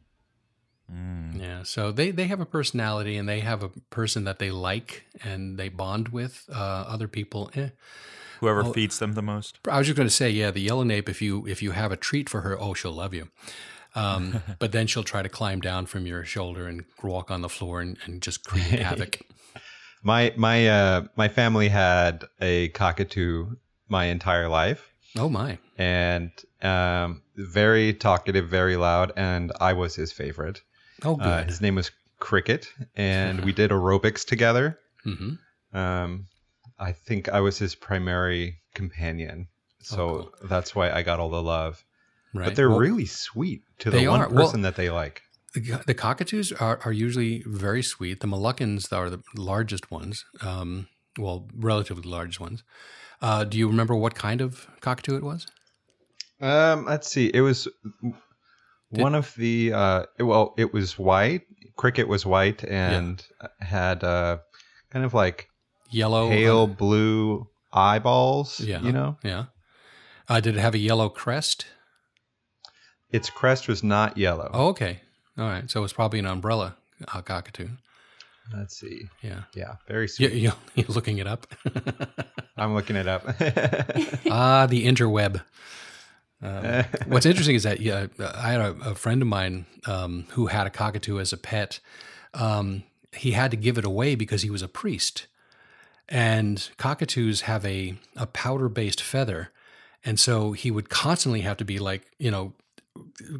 Yeah, so they they have a personality and they have a person that they like and they bond with. Uh, other people, eh. Whoever feeds them the most. I was just going to say, yeah, the yellow nape. If you if you have a treat for her, oh, she'll love you. Um, <laughs> but then she'll try to climb down from your shoulder and walk on the floor and, and just create <laughs> havoc. My my uh my family had a cockatoo my entire life Oh my! and um very talkative, very loud and I was his favorite. Oh good. Uh, his name was Cricket and we did aerobics together. hmm Um I think I was his primary companion. So that's why I got all the love. Right. But they're Well, really sweet to the one are. Well- person that they like. the, the cockatoos are, are usually very sweet. The Moluccans are the largest ones. Um, well, relatively large ones. Uh, do you remember what kind of cockatoo it was? Um, let's see. It was one of the uh, it- well, it was white. Cricket was white and had uh, kind of like Yellow. pale uh, blue eyeballs. yeah. you know, Yeah. Uh, did it have a yellow crest? its crest was not yellow. Oh, okay. All right. So it's probably an umbrella uh, cockatoo. Let's see. Yeah. Yeah, very sweet. you, you're looking it up. <laughs> I'm looking it up. <laughs> ah, the interweb. Um, <laughs> what's interesting is that yeah, I had a, a friend of mine um, who had a cockatoo as a pet. Um, he had to give it away because he was a priest, and cockatoos have a a powder based feather, and so he would constantly have to be like you know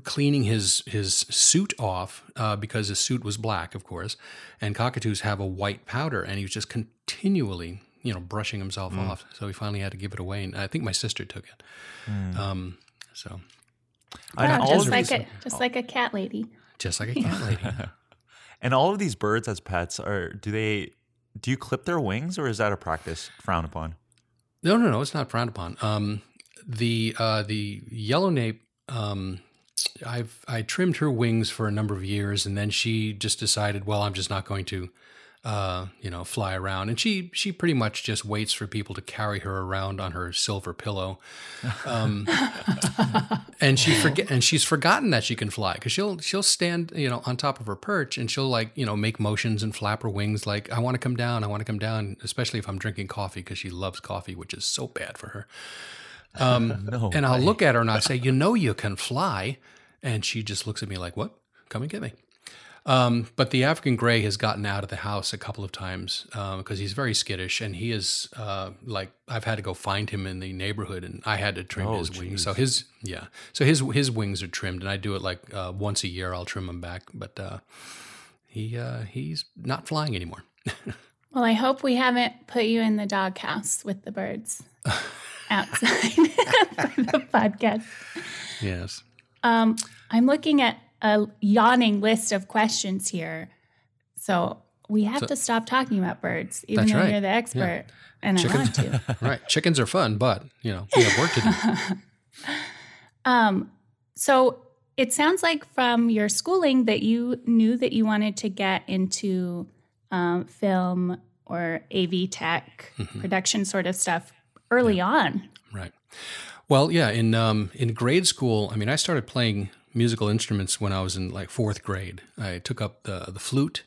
cleaning his his suit off uh, because his suit was black, of course, and cockatoos have a white powder, and he was just continually you know brushing himself off. So he finally had to give it away, and I think my sister took it. Um, so And Wow, all just of like a just like a cat lady. just like a <laughs> cat lady. <laughs> And all of these birds as pets are do they do you clip their wings or is that a practice frowned upon? No, no, no, it's not frowned upon. Um, the uh, the yellow nape, um, I've I trimmed her wings for a number of years, and then she just decided, well, I'm just not going to, uh, you know, fly around, and she she pretty much just waits for people to carry her around on her silver pillow, um, <laughs> and she forget and she's forgotten that she can fly because she'll she'll stand you know on top of her perch and she'll like you know make motions and flap her wings like I want to come down, I want to come down, especially if I'm drinking coffee because she loves coffee, which is so bad for her. Um, <laughs> No and I'll way. look at her and I say, <laughs> you know, you can fly, and she just looks at me like, what? Come and get me. Um, but the African gray has gotten out of the house a couple of times because he's very skittish, and he is uh, like I've had to go find him in the neighborhood, and I had to trim Oh, his wings. So his yeah, so his his wings are trimmed, and I do it like uh, once a year. I'll trim them back, but uh, he uh, he's not flying anymore. <laughs> Well, I hope we haven't put you in the doghouse with the birds <laughs> outside <laughs> for the podcast. yes. Um, I'm looking at a yawning list of questions here. So we have So- to stop talking about birds, even though right. you're the expert. And I want to. <laughs> <laughs> right. Chickens are fun, but you know we have work to do. <laughs> Um, so it sounds like from your schooling that you knew that you wanted to get into um, film or AV tech Mm-hmm. production sort of stuff early on. Right. Well, yeah. In um, in grade school, I mean, I started playing musical instruments when I was in like fourth grade. I took up the the flute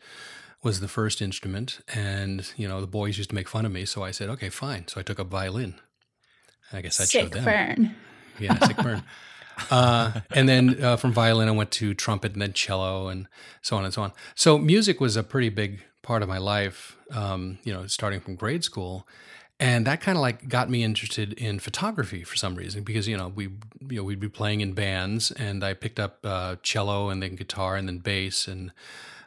was the first instrument, and you know the boys used to make fun of me, so I said, okay, fine. So I took up violin. I guess Sick showed them. burn. Yeah, sick burn. <laughs> Uh, and then uh, from violin, I went to trumpet and then cello and so on and so on. So music was a pretty big part of my life, um, you know, starting from grade school. And that kind of like got me interested in photography for some reason because you know we you know we'd be playing in bands and I picked up uh, cello and then guitar and then bass and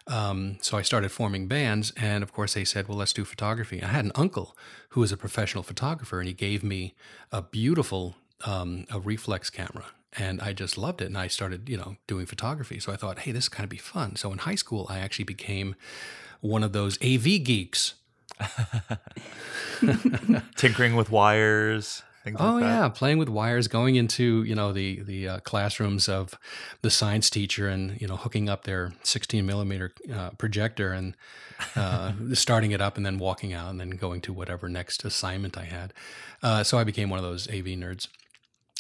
um, so I started forming bands, and of course they said, "Well, let's do photography." I had an uncle who was a professional photographer, and he gave me a beautiful um, a reflex camera, and I just loved it. And I started, you know, doing photography. So I thought, "Hey, this is kind of be fun." So in high school, I actually became one of those AV geeks. <laughs> Tinkering with wires, things Oh like that. yeah, playing with wires, going into you know the the uh, classrooms of the science teacher, and you know hooking up their 16 millimeter uh, projector and uh, <laughs> starting it up, and then walking out, and then going to whatever next assignment I had. Uh, so I became one of those AV nerds,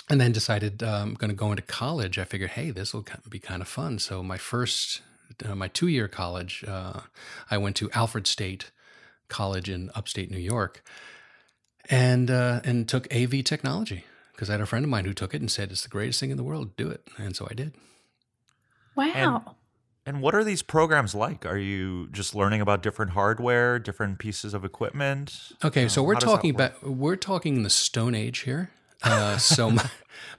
and then decided I'm going to go into college. I figured, hey, this will be kind of fun. So my first, uh, my two year college, uh, I went to Alfred State College in upstate New York and uh, and took AV technology because I had a friend of mine who took it and said it's the greatest thing in the world. Do it, and so I did. Wow. And what are these programs like? Are you just learning about different hardware, different pieces of equipment? Okay, so Uh, we're how does that talking about we're talking the Stone Age here. Uh, so <laughs> my,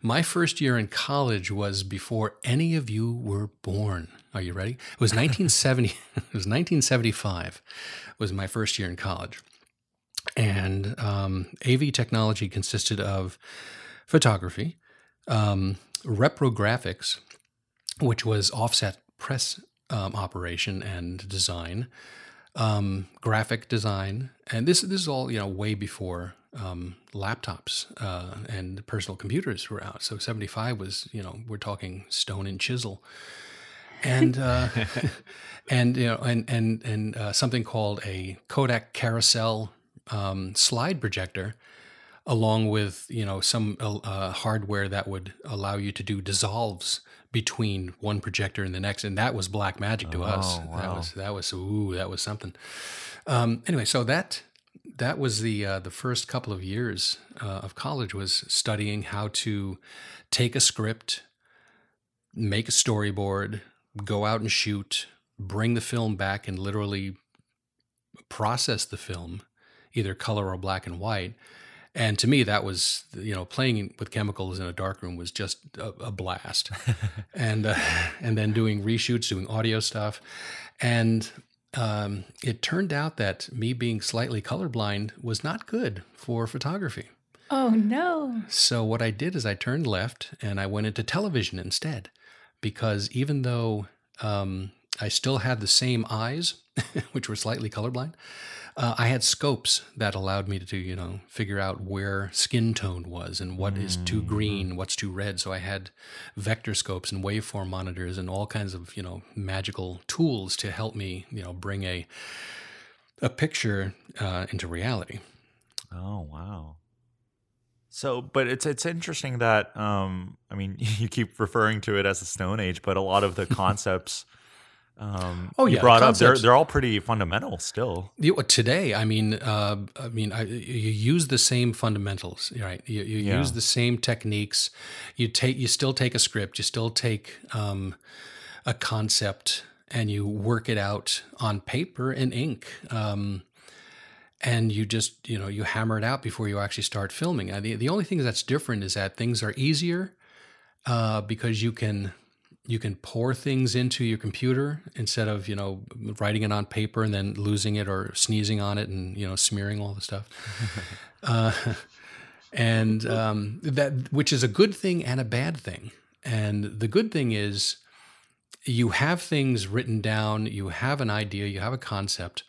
my first year in college was before any of you were born. Are you ready? It was 1970. <laughs> it was 1975. Was my first year in college, and um, AV technology consisted of photography, um, reprographics, which was offset press um, operation and design, um, graphic design, and this this is all you know way before um, laptops uh, and personal computers were out. So seventy five was you know we're talking stone and chisel, and uh, <laughs> and you know and and and uh, something called a Kodak carousel um, slide projector along with you know some uh, hardware that would allow you to do dissolves between one projector and the next, and that was black magic to us. Oh, That wow. was that was ooh, that was something. Um, anyway, so that that was the uh, the first couple of years uh, of college was studying how to take a script, make a storyboard, go out and shoot, bring the film back, and literally process the film, either color or black and white. And to me, that was you know playing with chemicals in a darkroom was just a, a blast, <laughs> and uh, and then doing reshoots, doing audio stuff, and um, it turned out that me being slightly colorblind was not good for photography. Oh no. So what I did is I turned left and I went into television instead, because even though um, I still had the same eyes, <laughs> which were slightly colorblind, uh, I had scopes that allowed me to, you know, figure out where skin tone was and what is too green, what's too red. So I had vector scopes and waveform monitors and all kinds of, you know, magical tools to help me, you know, bring a a picture uh, into reality. Oh wow. So, but it's it's interesting that um, I mean, <laughs> you keep referring to it as the Stone Age, but a lot of the <laughs> concepts um, Oh, you yeah, brought up they're they're all pretty fundamental still. You, today, I mean, uh, I mean, I, you use the same fundamentals, right? You, you Yeah. use the same techniques. You take, you still take a script. You still take um, a concept and you work it out on paper and ink. Um, and you just, you know, you hammer it out before you actually start filming. Uh, the, the only thing that's different is that things are easier uh, because you can you can pour things into your computer instead of you know writing it on paper and then losing it or sneezing on it and you know smearing all the stuff. <laughs> Uh, and um, that which is a good thing and a bad thing. And the good thing is you have things written down you have an idea you have a concept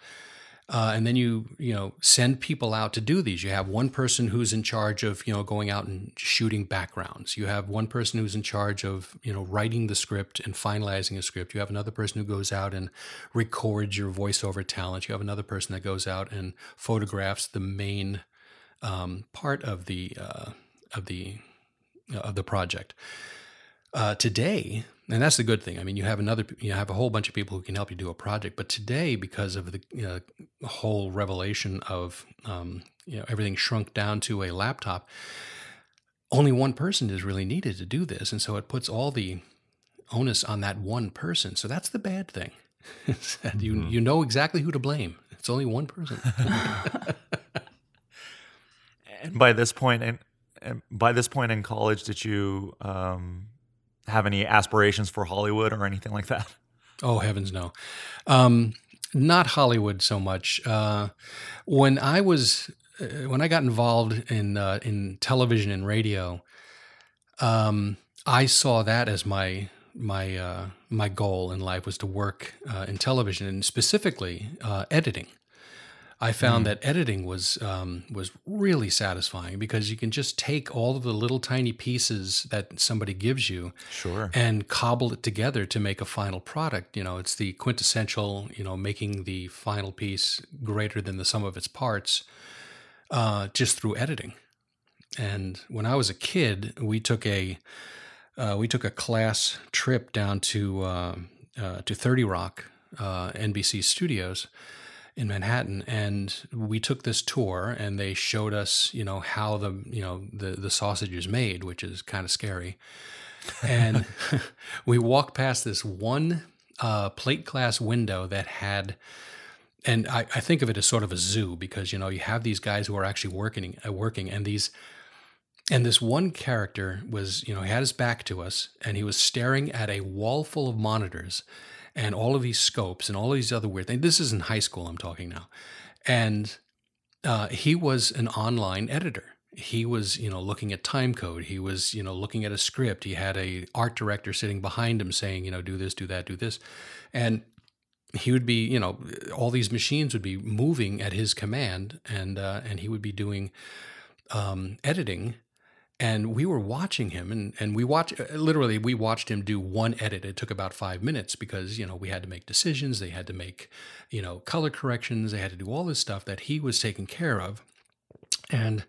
uh, and then you you know send people out to do these. You have one person who's in charge of you know going out and shooting backgrounds. You have one person who's in charge of you know writing the script and finalizing a script. You have another person who goes out and records your voiceover talent. You have another person that goes out and photographs the main um, part of the uh, of the of the project. Uh, today, and that's the good thing. I mean, you have another, you have a whole bunch of people who can help you do a project. But today, because of the uh, whole revelation of um, you know everything shrunk down to a laptop, only one person is really needed to do this, and so it puts all the onus on that one person. So that's the bad thing. <laughs> that you you know exactly who to blame. It's only one person. <laughs> <laughs> And by this point, and, and by this point in college, did you um, have any aspirations for Hollywood or anything like that? Oh heavens, no! Um, not Hollywood so much. Uh, when I was uh, when I got involved in uh, in television and radio, um, I saw that as my my uh, my goal in life was to work uh, in television and specifically uh, editing. I found that editing was um, was really satisfying because you can just take all of the little tiny pieces that somebody gives you Sure. and cobble it together to make a final product. You know, it's the quintessential, you know, making the final piece greater than the sum of its parts uh, just through editing. And when I was a kid, we took a uh, we took a class trip down to uh, uh, to Thirty Rock, uh, NBC studios in Manhattan, and we took this tour, and they showed us, you know, how the you know the the sausage is made, which is kind of scary. And <laughs> we walked past this one uh, plate glass window that had, and I, I think of it as sort of a zoo because you know you have these guys who are actually working, uh, working, and these and this one character was, you know, he had his back to us and he was staring at a wall full of monitors and all of these scopes and all these other weird things. This is in high school, I'm talking now. And uh, he was an online editor. He was, you know, looking at time code. He was, you know, looking at a script. He had a art director sitting behind him saying, you know, do this, do that, do this. And he would be, you know, all these machines would be moving at his command, and uh, and he would be doing um, editing and we were watching him and, and we watched uh, literally we watched him do one edit. It took about five minutes because you know we had to make decisions. They had to make you know color corrections. They had to do all this stuff that he was taking care of. And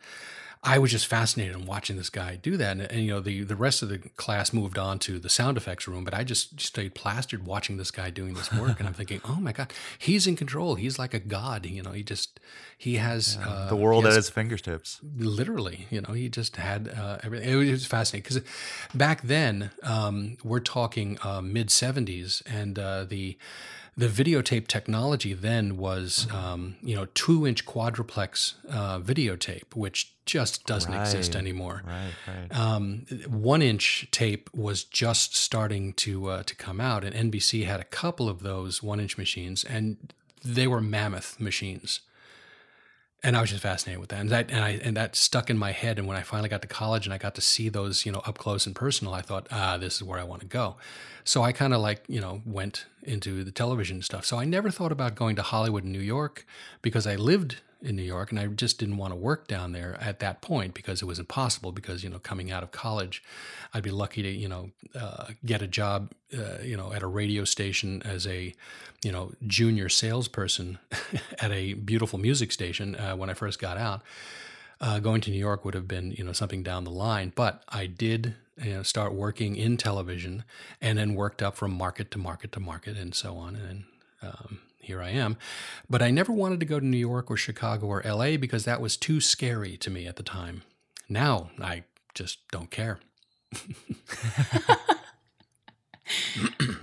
I was just fascinated in watching this guy do that. And, and, you know, the, the rest of the class moved on to the sound effects room, but I just stayed plastered watching this guy doing this work. and I'm thinking, oh my God, he's in control. He's like a god. You know, he just, he has uh, the world he at his fingertips. literally you know he just had uh, everything it was fascinating because back then um, we're talking uh, mid 70s and uh, the the videotape technology then was um, you know two inch quadruplex uh, videotape which just doesn't exist anymore Right, right. um, one inch tape was just starting to uh, to come out, and NBC had a couple of those one inch machines, and they were mammoth machines. And I was just fascinated with that, and that and I and that stuck in my head. And when I finally got to college and I got to see those, you know, up close and personal, I thought, ah, this is where I want to go. So I kind of like, you know, went into the television stuff. So I never thought about going to Hollywood New York because I lived in New York and I just didn't want to work down there at that point because it was impossible because you know coming out of college I'd be lucky to you know uh, get a job uh, you know at a radio station as a you know junior salesperson <laughs> at a beautiful music station uh, when I first got out uh, going to New York would have been you know something down the line but I did you know, start working in television and then worked up from market to market to market and so on and um, here I am. But I never wanted to go to New York or Chicago or LA because that was too scary to me at the time. Now I just don't care. <laughs>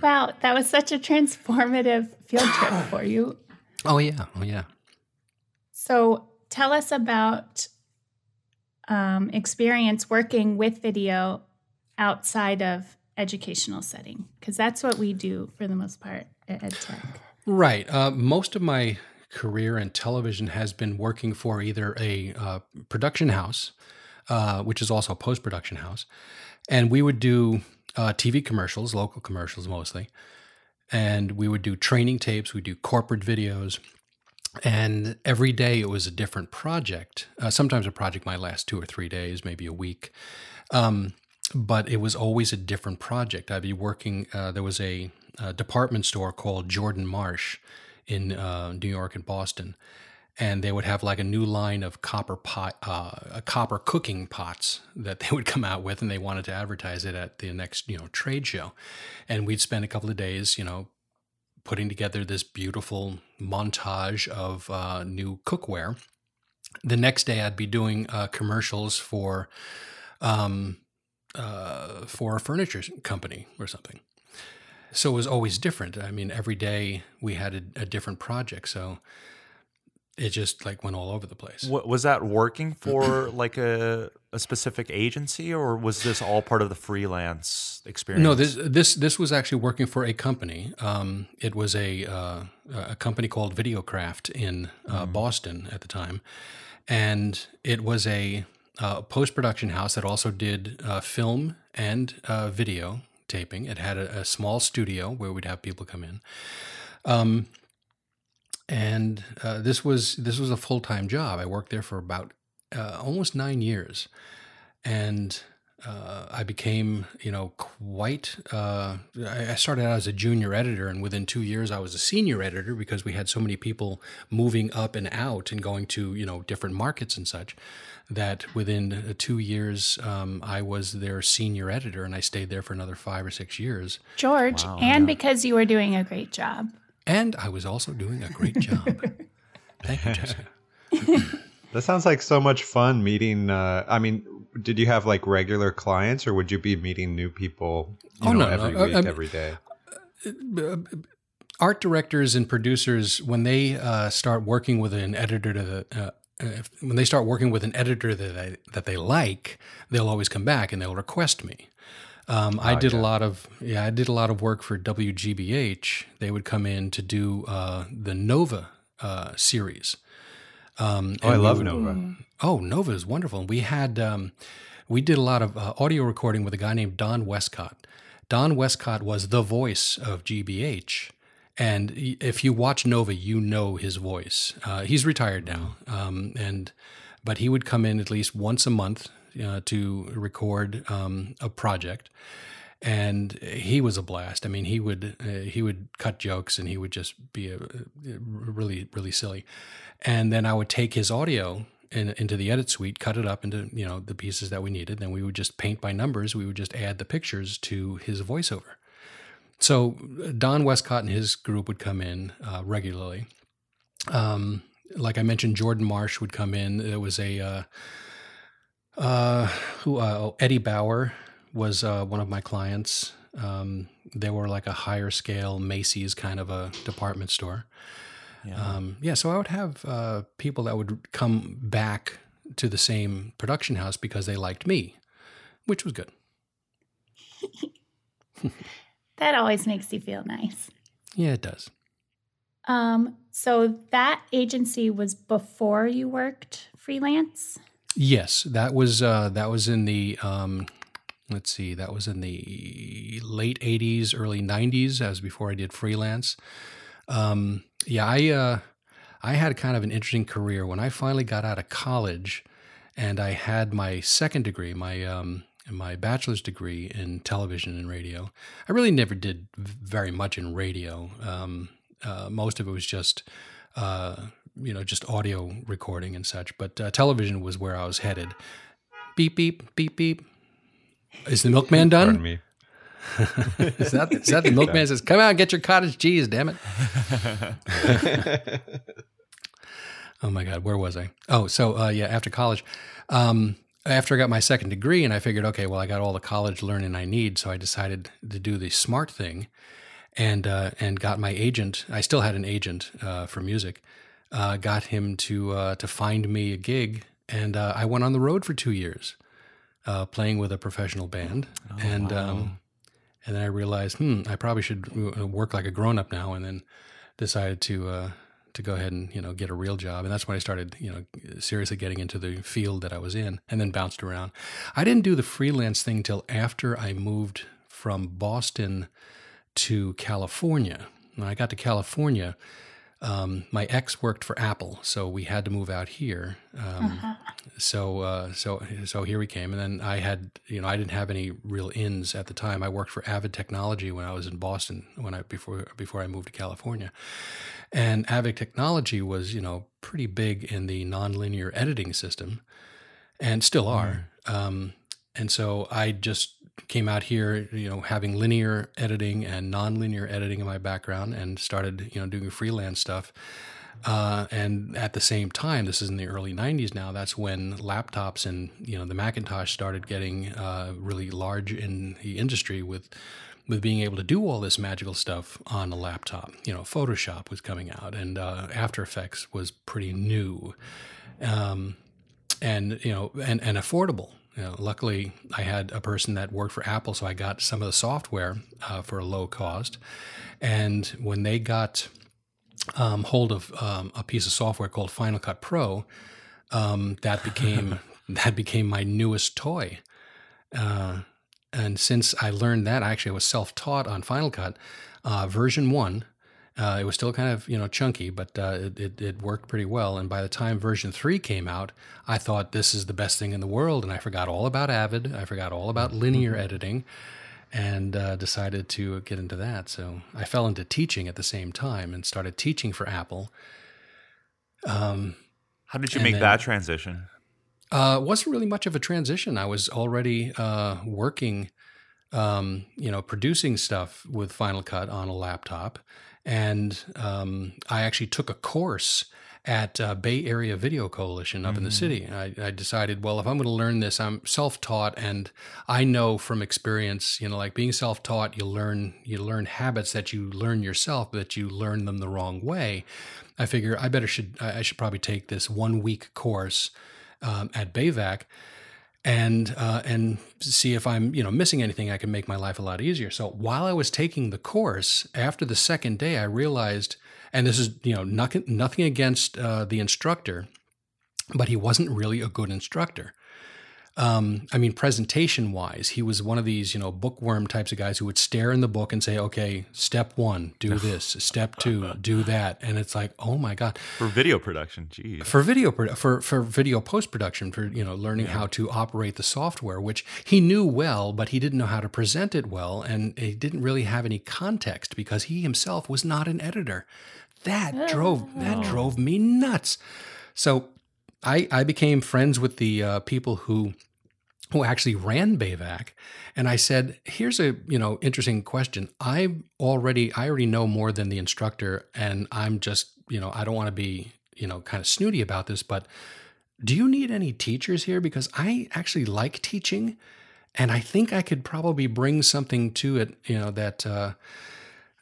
wow, that was such a transformative field trip for you. Oh, yeah. Oh, yeah. So tell us about um, experience working with video outside of educational setting because that's what we do for the most part at EdTech. Right. Uh, most of my career in television has been working for either a uh, production house, uh, which is also a post production house, and we would do uh, TV commercials, local commercials mostly, and we would do training tapes, we do corporate videos. And every day it was a different project. Uh, sometimes a project might last two or three days, maybe a week. Um, but it was always a different project. I'd be working, uh, there was a a department store called Jordan Marsh in uh, New York and Boston, and they would have like a new line of copper pot, uh, copper cooking pots that <laughs> they would come out with, and they wanted to advertise it at the next you know trade show, and we'd spend a couple of days you know putting together this beautiful montage of uh, new cookware. The next day, I'd be doing uh, commercials for. Um, uh, for a furniture company or something so it was always different. I mean, every day we had a, a different project, so it just like went all over the place. What, was that working for <clears throat> like a, a specific agency, or was this all part of the freelance experience? No, this this this was actually working for a company. Um, it was a uh, a company called Videocraft in uh, mm. Boston at the time, and it was a uh, post production house that also did uh, film and uh, video taping. It had a, a small studio where we'd have people come in. Um, and uh, this was this was a full time job. I worked there for about uh, almost nine years, and uh, I became you know quite. Uh, I started out as a junior editor, and within two years, I was a senior editor because we had so many people moving up and out and going to you know different markets and such that within uh, two years, um, I was their senior editor and I stayed there for another five or six years. George, wow, and yeah. because you were doing a great job. And I was also doing a great job. <laughs> Thank you, Jessica. <laughs> that sounds like so much fun meeting. Uh, I mean, did you have like regular clients or would you be meeting new people oh, know, no, every no, week, I, every day? Uh, art directors and producers, when they uh, start working with an editor to the, uh, if, when they start working with an editor that they, that they like, they'll always come back and they'll request me. Um, I oh, did yeah. a lot of yeah, I did a lot of work for WGBH. They would come in to do uh, the Nova uh, series. Um, oh, I love would, Nova. Oh, Nova is wonderful. And we had um, we did a lot of uh, audio recording with a guy named Don Wescott. Don Wescott was the voice of GBH. And if you watch Nova, you know his voice. Uh, he's retired now, um, and but he would come in at least once a month uh, to record um, a project, and he was a blast. I mean, he would uh, he would cut jokes, and he would just be a, a really really silly. And then I would take his audio in, into the edit suite, cut it up into you know the pieces that we needed. Then we would just paint by numbers. We would just add the pictures to his voiceover. So Don Wescott and his group would come in uh, regularly. Um, like I mentioned, Jordan Marsh would come in. There was a uh, uh, who uh, oh, Eddie Bauer was uh, one of my clients. Um, they were like a higher scale Macy's kind of a department store. Yeah. Um, yeah, so I would have uh, people that would come back to the same production house because they liked me, which was good. <laughs> That always makes you feel nice. Yeah, it does. Um, so that agency was before you worked freelance? Yes, that was uh, that was in the um, let's see, that was in the late 80s, early 90s, as before I did freelance. Um, yeah, I, uh, I had kind of an interesting career. When I finally got out of college and I had my second degree, my, um, my bachelor's degree in television and radio, I really never did very much in radio. Um, uh, most of it was just, uh, you know, just audio recording and such. But uh, television was where I was headed. Beep beep beep beep. Is the milkman done? Pardon me. <laughs> is that is that the milkman says, "Come out, get your cottage cheese, damn it." <laughs> oh my God, where was I? Oh, so uh, yeah, after college, um, after I got my second degree, and I figured, okay, well, I got all the college learning I need, so I decided to do the smart thing, and uh, and got my agent. I still had an agent uh, for music. Uh, got him to uh, to find me a gig, and uh, I went on the road for two years, uh, playing with a professional band, Oh, and. Um, and then I realized, hmm, I probably should work like a grown up now. And then decided to uh, to go ahead and you know get a real job. And that's when I started you know seriously getting into the field that I was in, and then bounced around. I didn't do the freelance thing till after I moved from Boston to California. When I got to California, um, my ex worked for Apple, so we had to move out here. Um, <laughs> so uh, so so here we came, and then I had you know I didn't have any real ins at the time. I worked for Avid Technology when I was in Boston when I before before I moved to California, and Avid Technology was you know pretty big in the nonlinear editing system, and still are. Um, and so I just came out here, you know, having linear editing and nonlinear editing in my background, and started you know doing freelance stuff. Uh, and at the same time, this is in the early '90s now. That's when laptops and you know the Macintosh started getting uh, really large in the industry with with being able to do all this magical stuff on a laptop. You know, Photoshop was coming out, and uh, After Effects was pretty new, um, and you know, and and affordable. You know, luckily, I had a person that worked for Apple, so I got some of the software uh, for a low cost. And when they got um, hold of um, a piece of software called Final Cut Pro, um, that became <laughs> that became my newest toy. Uh, and since I learned that, actually, I was self taught on Final Cut uh, version one. Uh, it was still kind of you know chunky, but uh, it, it, it worked pretty well. And by the time version three came out, I thought this is the best thing in the world, and I forgot all about Avid. I forgot all about linear editing, and uh, decided to get into that. So I fell into teaching at the same time and started teaching for Apple. Um, How did you make then- that transition? uh, wasn't really much of a transition. I was already uh, working, um, you know, producing stuff with Final Cut on a laptop, and um, I actually took a course at uh, Bay Area Video Coalition up in the city. I, I decided, well, if I'm going to learn this, I'm self-taught, and I know from experience, you know, like being self-taught, you learn you learn habits that you learn yourself, but you learn them the wrong way. I figure I better should I I should probably take this one week course um, at Bayvac and uh, and see if I'm you know missing anything I can make my life a lot easier. So while I was taking the course, after the second day, I realized, and this is you know nothing nothing against uh, the instructor, but he wasn't really a good instructor. Um, I mean, presentation wise, he was one of these, you know, bookworm types of guys who would stare in the book and say, okay, step one, do <laughs> this, step two, do that. And it's like, oh my God. For video production, geez. for video produ- for for video post production for you know learning how to operate the software which he knew well but he didn't know how to present it well and he didn't really have any context because he himself was not an editor. That drove that drove me nuts. So i i became friends with the uh, people who who actually ran Bayvac, and I said, "Here's a you know interesting question. I already I already know more than the instructor, and I'm just you know I don't want to be you know kind of snooty about this, but do you need any teachers here? Because I actually like teaching, and I think I could probably bring something to it. You know that uh,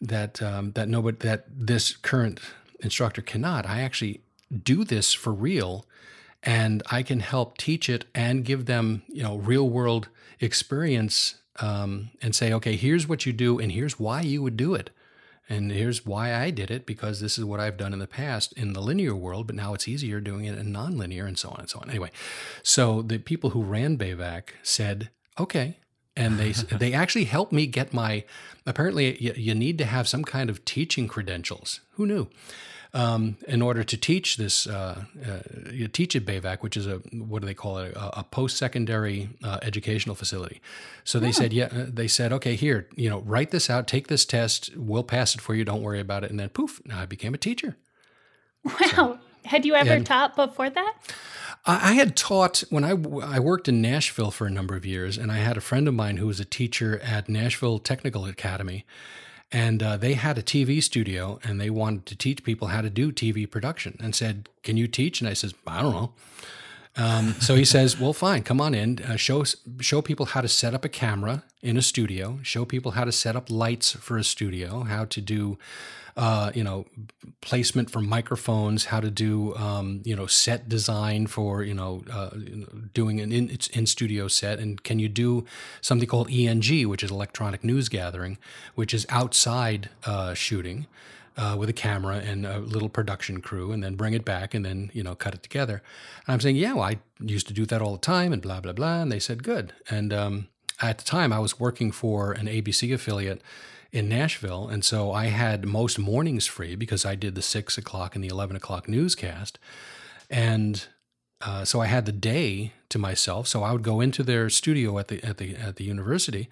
that um, that nobody that this current instructor cannot. I actually do this for real and I can help teach it and give them, you know, real world experience um, and say, okay, here's what you do, and here's why you would do it, and here's why I did it because this is what I've done in the past in the linear world, but now it's easier doing it in nonlinear, and so on and so on. Anyway, so the people who ran Bayvac said, okay, and they they actually helped me get my. Apparently, you, you need to have some kind of teaching credentials. Who knew? Um, in order to teach this, uh, uh, teach at BAVAC, which is a what do they call it, a, a post-secondary uh, educational facility. So they said, yeah, uh, they said, okay, here, you know, write this out, take this test, we'll pass it for you, don't worry about it, and then poof, now I became a teacher. Wow. Had you ever And- taught before that? I I had taught when I, I worked in Nashville for a number of years, and I had a friend of mine who was a teacher at Nashville Technical Academy, and uh, they had a TV studio, and they wanted to teach people how to do TV production, and said, "Can you teach?" And I says, "I don't know." Um, so he says, "Well, fine, come on in. Uh, show show people how to set up a camera in a studio. Show people how to set up lights for a studio. How to do, uh, you know, placement for microphones. How to do, um, you know, set design for you know, uh, doing an in, in studio set. And can you do something called ENG, which is electronic news gathering, which is outside uh, shooting." Uh, with a camera and a little production crew, and then bring it back and then you know cut it together. And I'm saying, yeah, well, I used to do that all the time, and blah blah blah. And they said, good. And um, at the time, I was working for an ABC affiliate in Nashville, and so I had most mornings free because I did the six o'clock and the eleven o'clock newscast, and uh, so I had the day to myself. So I would go into their studio at the at the at the university,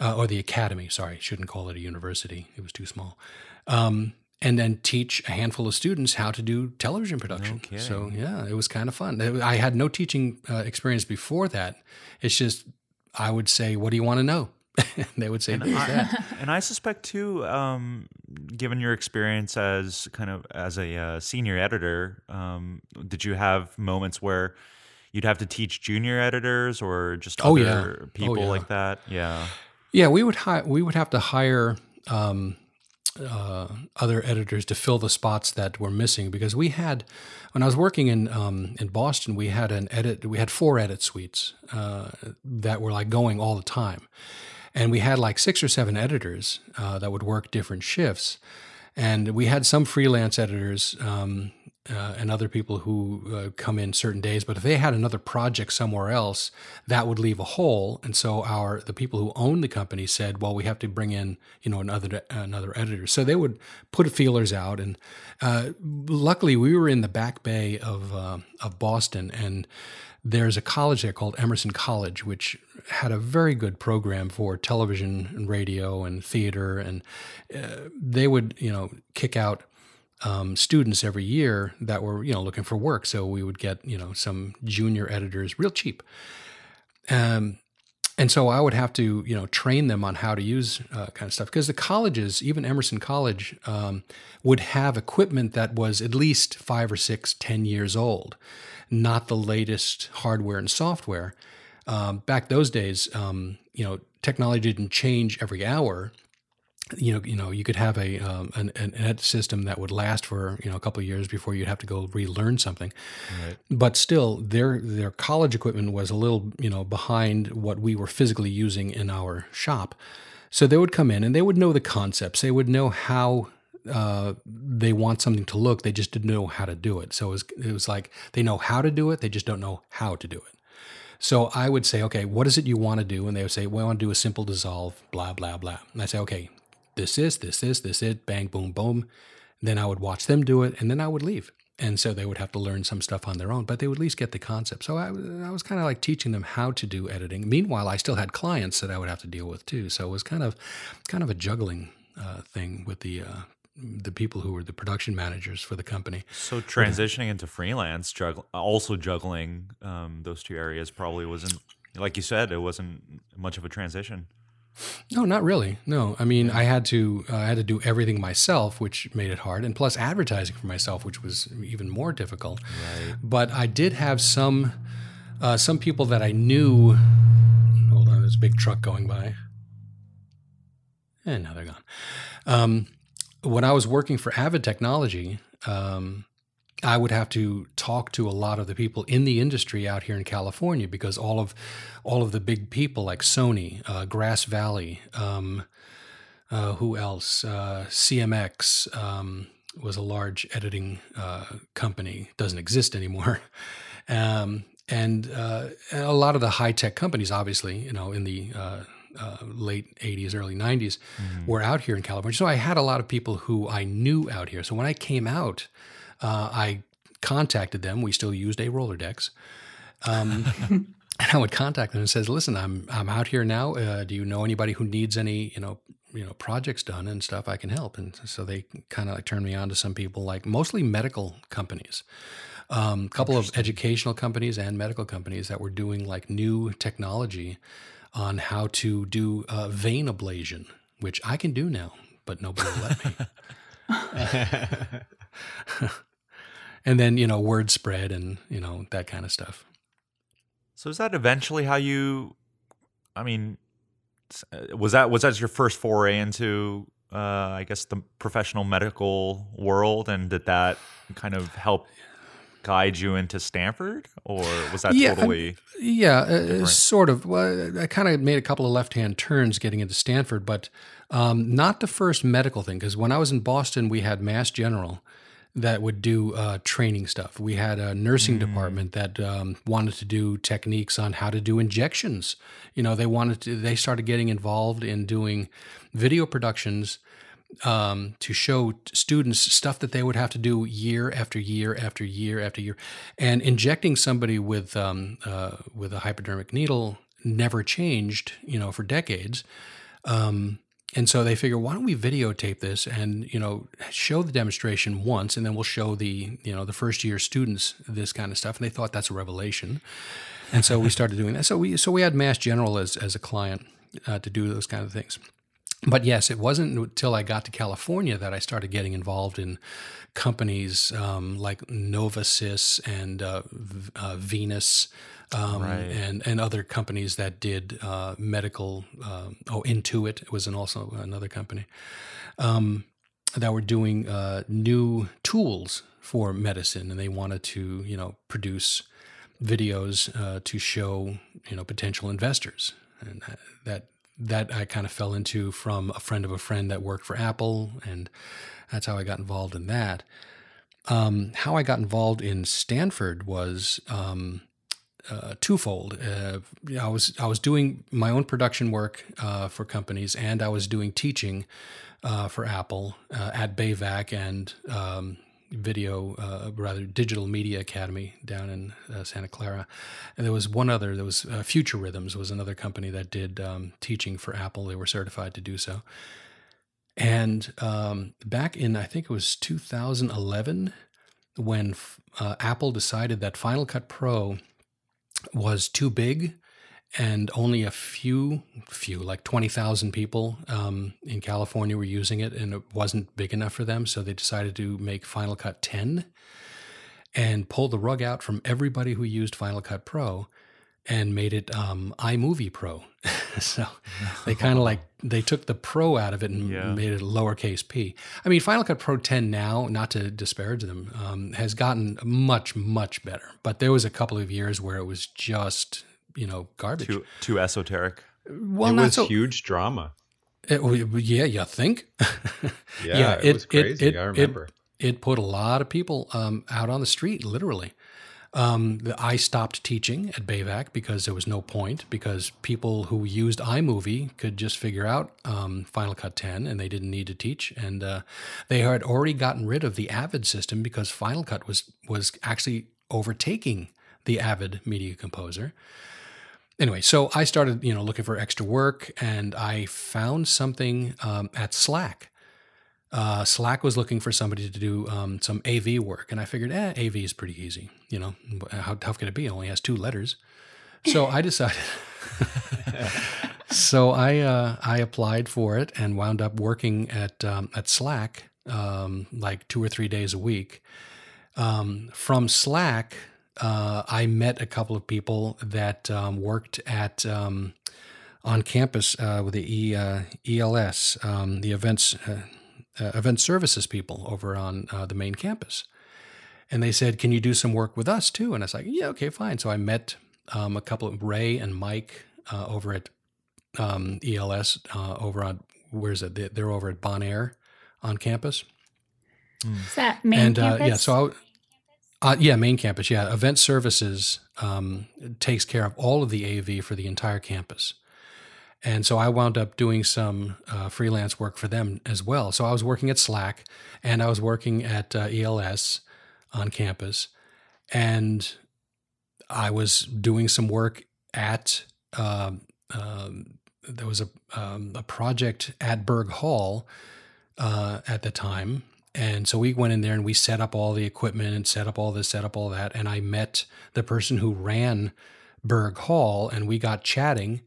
uh, or the academy. Sorry, shouldn't call it a university. It was too small. Um, and then teach a handful of students how to do television production. So yeah, it was kind of fun. I had no teaching uh, experience before that. It's just I would say, "What do you want to know?" <laughs> they would say, "This, that." <laughs> and I suspect too, um, given your experience as kind of as a uh, senior editor, um, did you have moments where you'd have to teach junior editors or just Oh, other yeah. Oh, people yeah. like that? Yeah. Yeah, we would hi- we would have to hire um, uh, other editors to fill the spots that were missing because we had when I was working in um, in Boston, we had an edit we had four edit suites uh, that were like going all the time, and we had like six or seven editors uh, that would work different shifts, and we had some freelance editors. Um, uh, and other people who uh, come in certain days. But if they had another project somewhere else, that would leave a hole. And so our the people who owned the company said, "Well, we have to bring in you know another another editor." So they would put feelers out, and uh, luckily we were in the back bay of uh, of Boston, and there's a college there called Emerson College, which had a very good program for television and radio and theater, and uh, they would you know kick out um, students every year that were you know looking for work. So we would get you know some junior editors real cheap, um, and so I would have to you know train them on how to use uh, kind of stuff because the colleges, even Emerson College, um, would have equipment that was at least five or six, ten years old, not the latest hardware and software. Um, back those days, um, you know, technology didn't change every hour you know, you know, you could have a um, an, an ed system that would last for you know a couple of years before you'd have to go relearn something. But still, their their college equipment was a little you know behind what we were physically using in our shop. So they would come in and they would know the concepts. They would know how uh, they want something to look. They just didn't know how to do it. So it was it was like they know how to do it. They just don't know how to do it. So I would say, okay, what is it you want to do? And they would say, well, I want to do a simple dissolve, blah, blah, blah. And I say, okay, this is, this is, this is, bang, boom, boom. Then I would watch them do it and then I would leave. And so they would have to learn some stuff on their own, but they would at least get the concept. So I, I was kind of like teaching them how to do editing. Meanwhile, I still had clients that I would have to deal with too. So it was kind of, kind of a juggling uh, thing with the uh, the people who were the production managers for the company. So transitioning into freelance, juggling, also juggling um, those two areas probably wasn't, like you said, it wasn't much of a transition. No, not really. No, I mean, I had to uh, I had to do everything myself, which made it hard, and plus advertising for myself, which was even more difficult. Right. But I did have some uh, some people that I knew. Hold on, there's a big truck going by, and now they're gone. Um, when I was working for Avid Technology, um, I would have to talk to a lot of the people in the industry out here in California because all of all of the big people like Sony, uh, Grass Valley, um, uh, who else? Uh, CMX um, was a large editing uh, company. Doesn't exist anymore. <laughs> Um, and uh, a lot of the high tech companies, obviously, you know, in the uh, uh, late 80s, early 90s were out here in California. So I had a lot of people who I knew out here. So when I came out, uh, I contacted them. We still used a Rolodex. Um, <laughs> and I would contact them and says, "Listen, I'm I'm out here now. Uh, do you know anybody who needs any you know you know projects done and stuff? I can help." And so they kind of like turned me on to some people, like mostly medical companies, a um, couple of educational companies and medical companies that were doing like new technology on how to do uh, vein ablation, which I can do now, but nobody will let me. <laughs> <laughs> and then you know word spread and you know that kind of stuff. So is that eventually how you? I mean, uh, was that was that your first foray into, uh, I guess, the professional medical world, and did that kind of help guide you into Stanford, or was that Yeah, totally? Yeah, uh, sort of. Well, I kind of made a couple of left-hand turns getting into Stanford, but um, not the first medical thing. Because when I was in Boston, we had Mass General that would do uh, training stuff. We had a nursing department that um, wanted to do techniques on how to do injections. You know, they wanted to. They started getting involved in doing video productions um, to show students stuff that they would have to do year after year after year after year, and injecting somebody with um, uh, with a hypodermic needle never changed, you know, for decades. Um, and so they figure, why don't we videotape this and you know show the demonstration once, and then we'll show the you know the first year students this kind of stuff. And they thought that's a revelation, and so we started doing that. So we so we had Mass General as as a client uh, to do those kind of things but yes, it wasn't until I got to California that I started getting involved in companies um, like Novasys and uh, v- uh, VNUS. Um, Right. and, and other companies that did uh, medical, um oh, Intuit was an also another company um, that were doing uh, new tools for medicine, and they wanted to, you know, produce videos uh, to show, you know, potential investors, and that- that that I kind of fell into from a friend of a friend that worked for Apple, and that's how I got involved in that. Um, how I got involved in Stanford was um, uh, twofold. Uh, I was I was doing my own production work uh, for companies, and I was doing teaching uh, for Apple uh, at Bayvac and um, Video, uh, rather Digital Media Academy down in uh, Santa Clara. And there was one other. There was uh, Future Rhythms was another company that did um, teaching for Apple. They were certified to do so. And um, back in I think it was 2011 when uh, Apple decided that Final Cut Pro was too big and only a few few like 20,000 people um, in California were using it and it wasn't big enough for them so they decided to make Final Cut 10 and pull the rug out from everybody who used Final Cut Pro and made it um, iMovie Pro. <laughs> so they kind of like they took the Pro out of it and Yeah. made it a lowercase p. I mean, Final Cut Pro 10 now, not to disparage them, um, has gotten much much better. But there was a couple of years where it was just you know garbage. Too too esoteric. well, it was so. huge drama. It- yeah, you think? <laughs> Yeah, Yeah, it, it- was crazy. it- I remember. it put a lot of people um, out on the street, literally. Um, I stopped teaching at Bayvac because there was no point, because people who used iMovie could just figure out um, Final Cut 10 and they didn't need to teach. And uh, they had already gotten rid of the Avid system because Final Cut was, was actually overtaking the Avid Media Composer. Anyway, so I started, you know, looking for extra work, and I found something um, at Slack uh, Slack was looking for somebody to do um, some AV work, and I figured, eh, AV is pretty easy. You know, how tough can it be? It only has two letters. So I decided. <laughs> so I uh, I applied for it and wound up working at um, at Slack um, like two or three days a week. Um, from Slack, uh, I met a couple of people that um, worked at um, on campus uh, with the e, uh, ELS, um, the events uh, uh, event services people over on uh, the main campus. And they said, Can you do some work with us too? And I was like, Yeah, okay, fine. So I met um, a couple of Ray and Mike uh, over at um, ELS, uh, over on, where's it? They- They're over at Bon Air on campus. Is that main and uh, campus? yeah, so I, uh, yeah, main campus. Yeah, event services um, takes care of all of the AV for the entire campus. And so I wound up doing some uh, freelance work for them as well. So I was working at Slack and I was working at uh, ELS on campus. And I was doing some work at, um, um, there was a, um, a project at Berg Hall uh, at the time. And so we went in there and we set up all the equipment and set up all this, set up all that. And I met the person who ran Berg Hall and we got chatting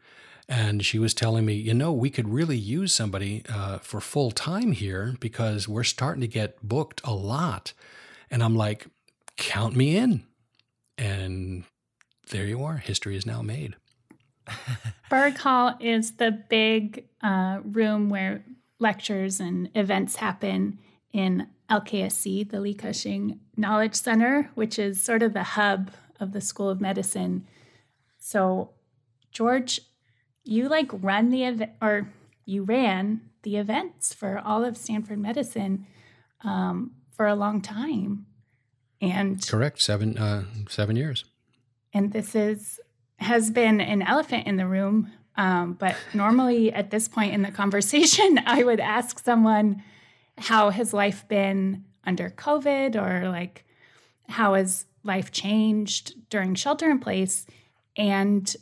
and she was telling me, you know, we could really use somebody uh, for full time here because we're starting to get booked a lot. And I'm like, count me in. And there you are. History is now made. <laughs> Berg Hall is the big uh, room where lectures and events happen in LKSC, the Li Ka-shing Knowledge Center, which is sort of the hub of the School of Medicine. So, George, you like run the event or you ran the events for all of Stanford Medicine um, for a long time, and correct seven uh, seven years. And this is has been an elephant in the room. Um, but normally at this point in the conversation, <laughs> I would ask someone how has life been under COVID or like how has life changed during shelter in place? And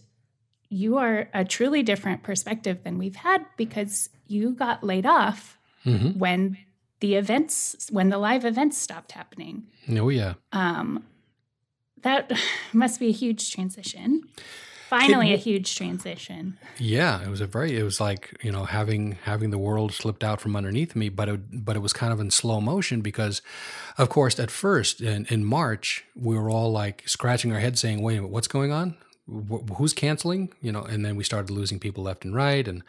you are a truly different perspective than we've had because you got laid off mm-hmm. when the events when the live events stopped happening. Oh yeah. Um that <sighs> must be a huge transition. Finally, it, a huge transition. Yeah, it was a very. It was like you know having having the world slipped out from underneath me, but it but it was kind of in slow motion because, of course, at first in, in March we were all like scratching our heads, saying, "Wait a minute, what's going on? who's canceling you know and then we started losing people left and right and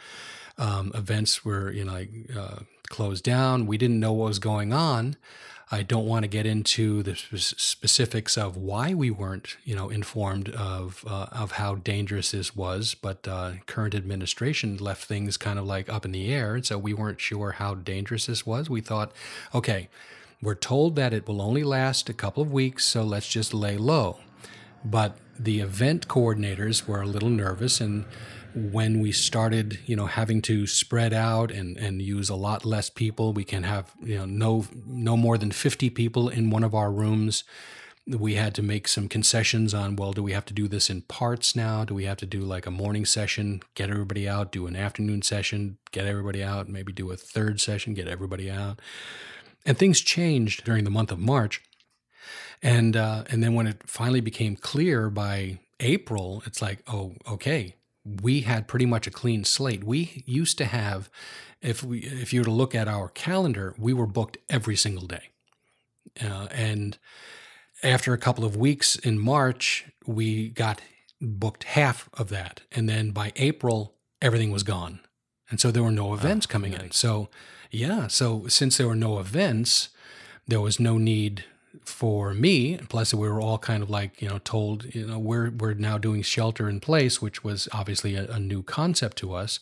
um, events were you know like, uh, closed down we didn't know what was going on i don't want to get into the specifics of why we weren't you know informed of uh, of how dangerous this was but uh, current administration left things kind of like up in the air and so we weren't sure how dangerous this was. We thought okay we're told that it will only last a couple of weeks so let's just lay low. But the event coordinators were a little nervous and when we started you know having to spread out and and use a lot less people we can have you know no no more than 50 people in one of our rooms. We had to make some concessions on well do we have to do this in parts now? Do we have to do like a morning session get everybody out do an afternoon session get everybody out maybe do a third session get everybody out? And things changed during the month of march. And uh, and then when it finally became clear by April, it's like, oh, okay, we had pretty much a clean slate. We used to have, if we if you were to look at our calendar, we were booked every single day, uh, and after a couple of weeks in March, we got booked half of that, and then by April, everything was gone, and so there were no events oh, coming nice. in. So, yeah, so since there were no events, there was no need for me, plus we were all kind of like, you know, told, you know, we're we're now doing shelter in place, which was obviously a, a new concept to us.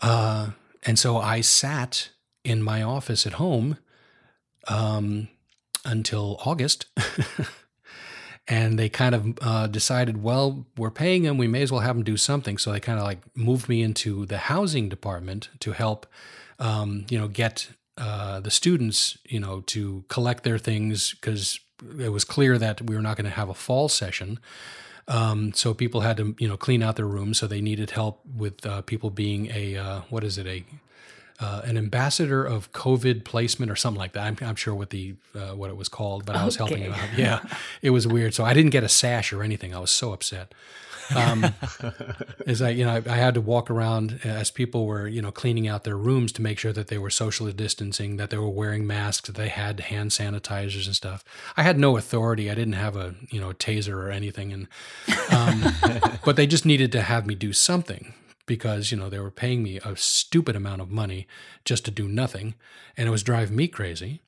Uh, and so I sat in my office at home um, until August. <laughs> and they kind of uh, decided, well, we're paying them, we may as well have them do something. So they kind of like moved me into the housing department to help, um, you know, get uh, the students, you know, to collect their things because it was clear that we were not going to have a fall session. Um, so people had to, you know, clean out their rooms. So they needed help with uh, people being a uh, what is it a uh, an ambassador of COVID placement or something like that. I'm, I'm sure what the uh, what it was called, but I was okay. helping out. Yeah, <laughs> it was weird. So I didn't get a sash or anything. I was so upset. Um, <laughs> is I, you know, I, I, had to walk around as people were, you know, cleaning out their rooms to make sure that they were socially distancing, that they were wearing masks, that they had hand sanitizers and stuff. I had no authority. I didn't have a, you know, a taser or anything, and um, <laughs> but they just needed to have me do something because you know they were paying me a stupid amount of money just to do nothing, and it was driving me crazy.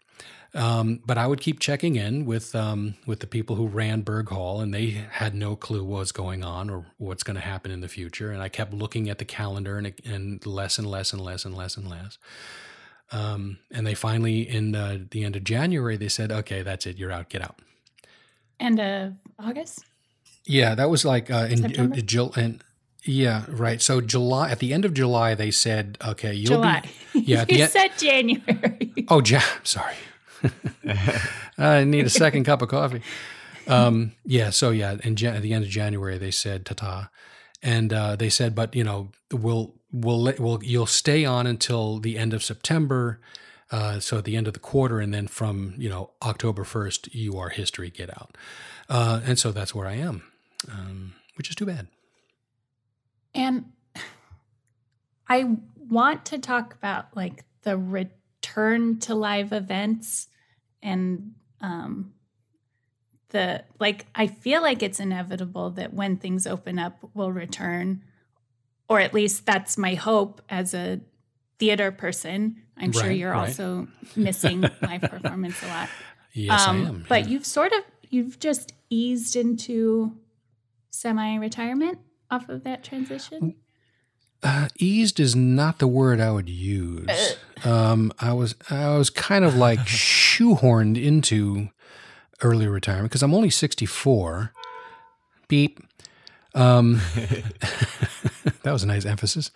Um, but I would keep checking in with um, with the people who ran Berg Hall, and they had no clue what was going on or what's going to happen in the future. And I kept looking at the calendar, and, and less and less and less and less and less. Um, and they finally, in uh, the end of January, they said, "Okay, that's it. You're out. Get out." End of August. Yeah, that was like uh, in, in Jill and Yeah, right. So July at the end of July, they said, "Okay, you'll July. be." <laughs> Yeah, you said January. Oh, ja- sorry. <laughs> I need a second cup of coffee. Um, yeah, so yeah, in at the end of January, they said "ta," and uh, they said, "But you know, we'll we'll let we'll you'll stay on until the end of September." Uh, so at the end of the quarter, and then from you know October first, you are history. Get out, uh, and so that's where I am, um, which is too bad. And I want to talk about like the return to live events and um the like I feel like it's inevitable that when things open up we'll return or at least that's my hope as a theater person. I'm sure you're right. also missing <laughs> live performance a lot. Yes, Um, I am. But yeah. you've sort of you've just eased into semi-retirement off of that transition. Uh, eased is not the word I would use. Um, I was I was kind of like <laughs> shoehorned into early retirement because I'm only 64. Beep. Um, <laughs> that was a nice emphasis.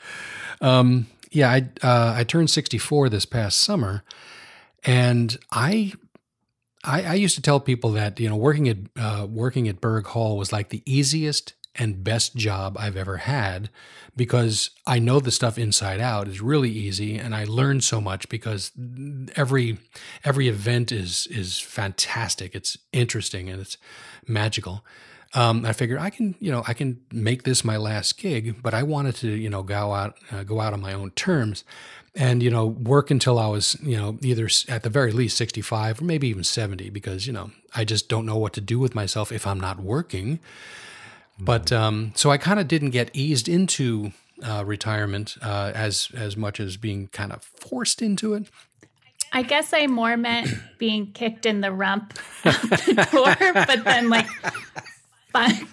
Um, yeah, I uh, I turned 64 this past summer, and I I, I used to tell people that you know working at uh, working at Berg Hall was like the easiest and best job I've ever had because I know the stuff inside out. is really easy, and I learned so much because every every event is is fantastic. It's interesting and it's magical. Um, I figured I can, you know, I can make this my last gig, but I wanted to, you know, go out, uh, go out on my own terms, and you know, work until I was, you know, either at the very least sixty-five or maybe even seventy, because you know, I just don't know what to do with myself if I'm not working. But um, so I kind of didn't get eased into uh, retirement uh, as as much as being kind of forced into it. I guess I more meant being kicked in the rump out the door, but then like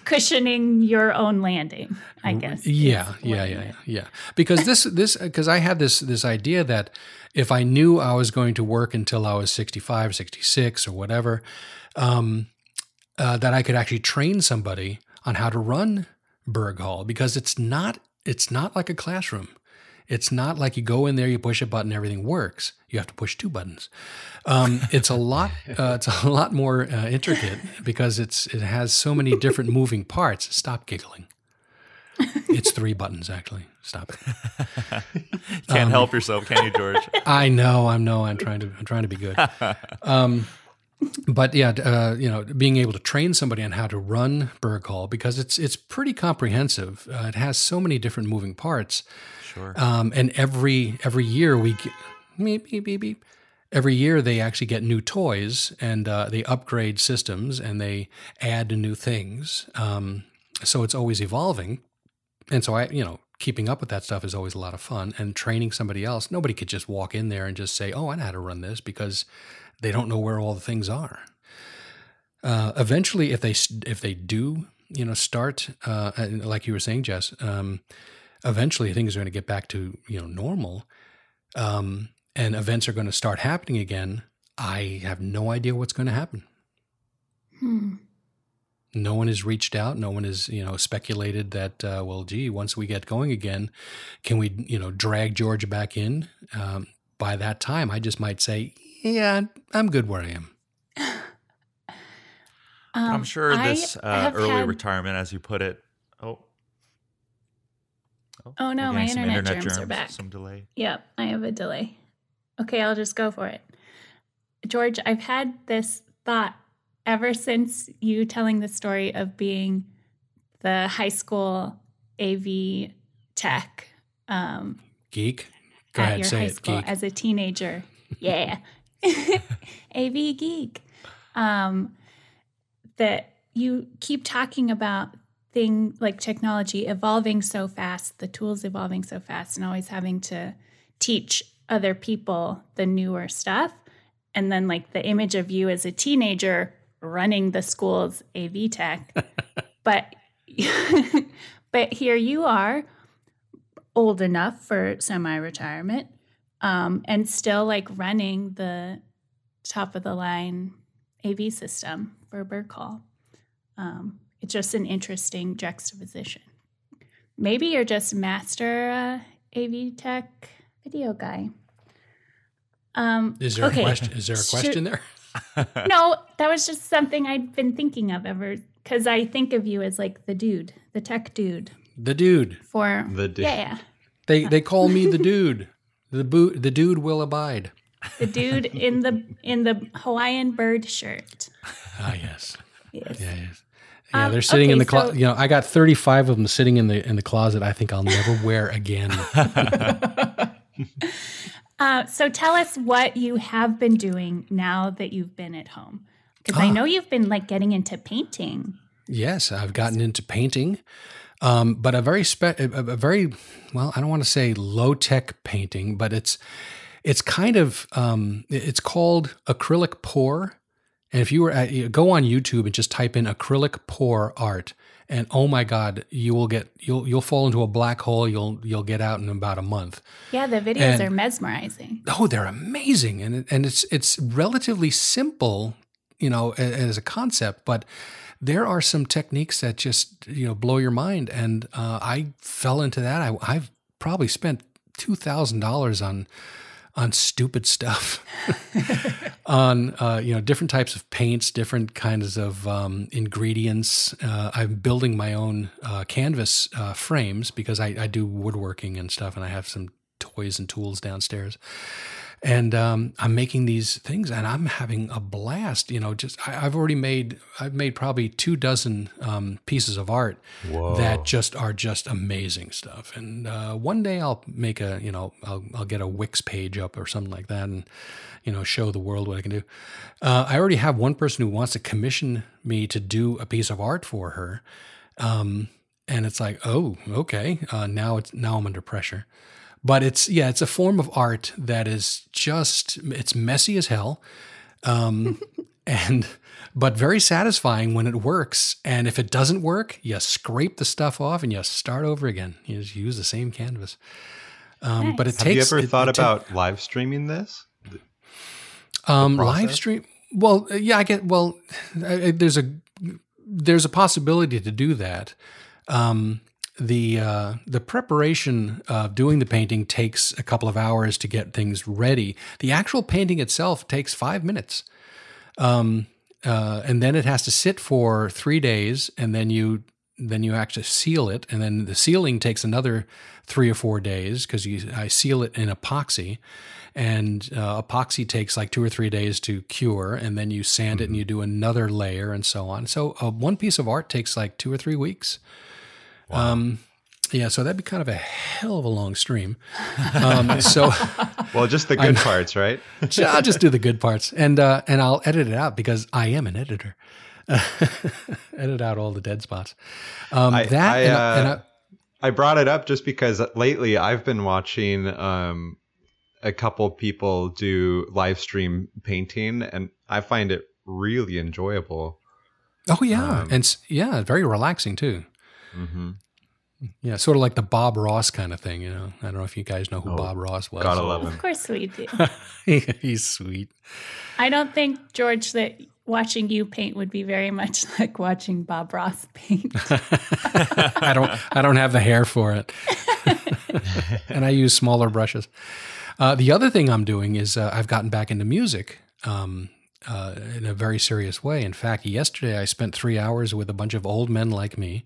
cushioning your own landing. I guess. Yeah, yeah, yeah, yeah, yeah. Because this, this, because I had this, this idea that if I knew I was going to work until I was 65, 66 or whatever, um, uh, that I could actually train somebody on how to run Berg Hall because it's not, it's not like a classroom. It's not like you go in there, you push a button, everything works. You have to push two buttons. Um, it's a lot. <laughs> Uh, it's a lot more uh, intricate because it's it has so many different moving parts. Stop giggling. It's three buttons actually. Stop it. <laughs> Can't help yourself, can you, George? <laughs> I know. I'm no. I'm trying to. I'm trying to be good. Um, but yeah, uh, you know, being able to train somebody on how to run Berg Hall because it's it's pretty comprehensive. Uh, it has so many different moving parts. Sure. Um, and every every year we get, beep, beep, beep, beep. every year they actually get new toys and uh, they upgrade systems and they add new things. Um, so it's always evolving. And so I, you know, keeping up with that stuff is always a lot of fun. And training somebody else, nobody could just walk in there and just say, "Oh, I know how to run this," because they don't know where all the things are. Uh, eventually, if they if they do, you know, start uh, like you were saying, Jess. Um, eventually things are going to get back to you know normal um, and events are going to start happening again i have no idea what's going to happen Hmm. no one has reached out no one has you know speculated that uh, well gee once we get going again can we you know drag George back in um, by that time i just might say yeah i'm good where i am <sighs> Um, I'm sure this uh, early had- retirement, as you put it. Oh. Oh, no, my getting some internet germs are back. Some delay. Yep, I have a delay. Okay, I'll just go for it. George, I've had this thought ever since you telling the story of being the high school AV tech um, geek go at ahead your say high it school geek as a teenager. Yeah. <laughs> <laughs> AV geek. Um, that you keep talking about thing like technology evolving so fast, the tools evolving so fast, and always having to teach other people the newer stuff. And then like the image of you as a teenager running the school's AV tech. <laughs> but <laughs> but here you are old enough for semi-retirement um, and still like running the top of the line AV system for Berg Hall. Um, it's just an interesting juxtaposition. maybe you're just master uh, AV tech video guy. Um, Is there okay. a question? Is there a Should- question there? <laughs> no, that was just something I'd been thinking of ever because I think of you as like the dude, the tech dude. The dude. For The dude. yeah, yeah, They they call me the <laughs> dude. The boot. The dude will abide. the dude in the in the Hawaiian bird shirt. Ah, yes. Yes. Yeah, yes. Yeah, Um, they're sitting in the closet. so- you know, I got 35 of them sitting in the in the closet. I think I'll never wear again. <laughs> <laughs> Uh, so tell us what you have been doing now that you've been at home, because I Ah. know you've been like getting into painting. yes, I've gotten into painting, um, but a very spe- a, very well. I don't want to say low tech painting, but it's it's kind of um, it's called acrylic pour. And if you were at, you go on YouTube and just type in acrylic pour art, and oh my God, you will get you'll you'll fall into a black hole. You'll you'll get out in about a month. Yeah, the videos And- are mesmerizing. oh they're amazing and and it's it's relatively simple you know as a concept but there are some techniques that just you know blow your mind. And uh, i fell into that. I, i've probably spent $2000 on on stupid stuff. <laughs> On uh, you know different types of paints different kinds of um, ingredients. Uh, i'm building my own uh, canvas uh, frames because I, I do woodworking and stuff and i have some toys and tools downstairs and um, I'm making these things, and I'm having a blast. You know, just I, I've already made I've made probably two dozen um, pieces of art Whoa. that just are just amazing stuff. And uh, one day I'll make a you know I'll I'll get a Wix page up or something like that, and you know show the world what I can do. Uh, I already have one person who wants to commission me to do a piece of art for her. Um, and it's like, oh, okay. Uh, now it's now I'm under pressure. But it's yeah, it's a form of art that is just it's messy as hell, um, <laughs> and but very satisfying when it works. And if it doesn't work, you scrape the stuff off and you start over again. You just use the same canvas. Um, But it Have you ever it- thought it ta- about live streaming this? um, live stream? Well, uh, yeah, I get. Well, I, I- there's a there's a possibility to do that. Um, the uh, the preparation of doing the painting takes a couple of hours to get things ready. The actual painting itself takes five minutes, um, uh, and then it has to sit for three days, and then you then you actually seal it, and then the sealing takes another three or four days because I seal it in epoxy, and uh, epoxy takes like two or three days to cure, and then you sand it and you do another layer and so on. So uh, one piece of art takes like two or three weeks. Um, yeah, so that'd be kind of a hell of a long stream. Um, <laughs> so Well, just the <laughs> good parts, right? <laughs> I'll just do the good parts, and uh, and I'll edit it out because I am an editor. edit out all the dead spots. Um, I- that I, and, uh, and I, I brought it up just because lately I've been watching um, a couple people do live stream painting, and I find it really enjoyable. oh yeah, um, and yeah, very relaxing too. Hmm Yeah, sort of like the Bob Ross kind of thing. You know, I don't know if you guys know who Oh, Bob Ross was. Gotta love Of course we do. <laughs> He's sweet. I don't think George that watching you paint would be very much <laughs> like watching Bob Ross paint. <laughs> I don't I don't have the hair for it, and I use smaller brushes. Uh, the other thing I'm doing is uh, I've gotten back into music um, uh, in a very serious way. In fact, yesterday I spent three hours with a bunch of old men like me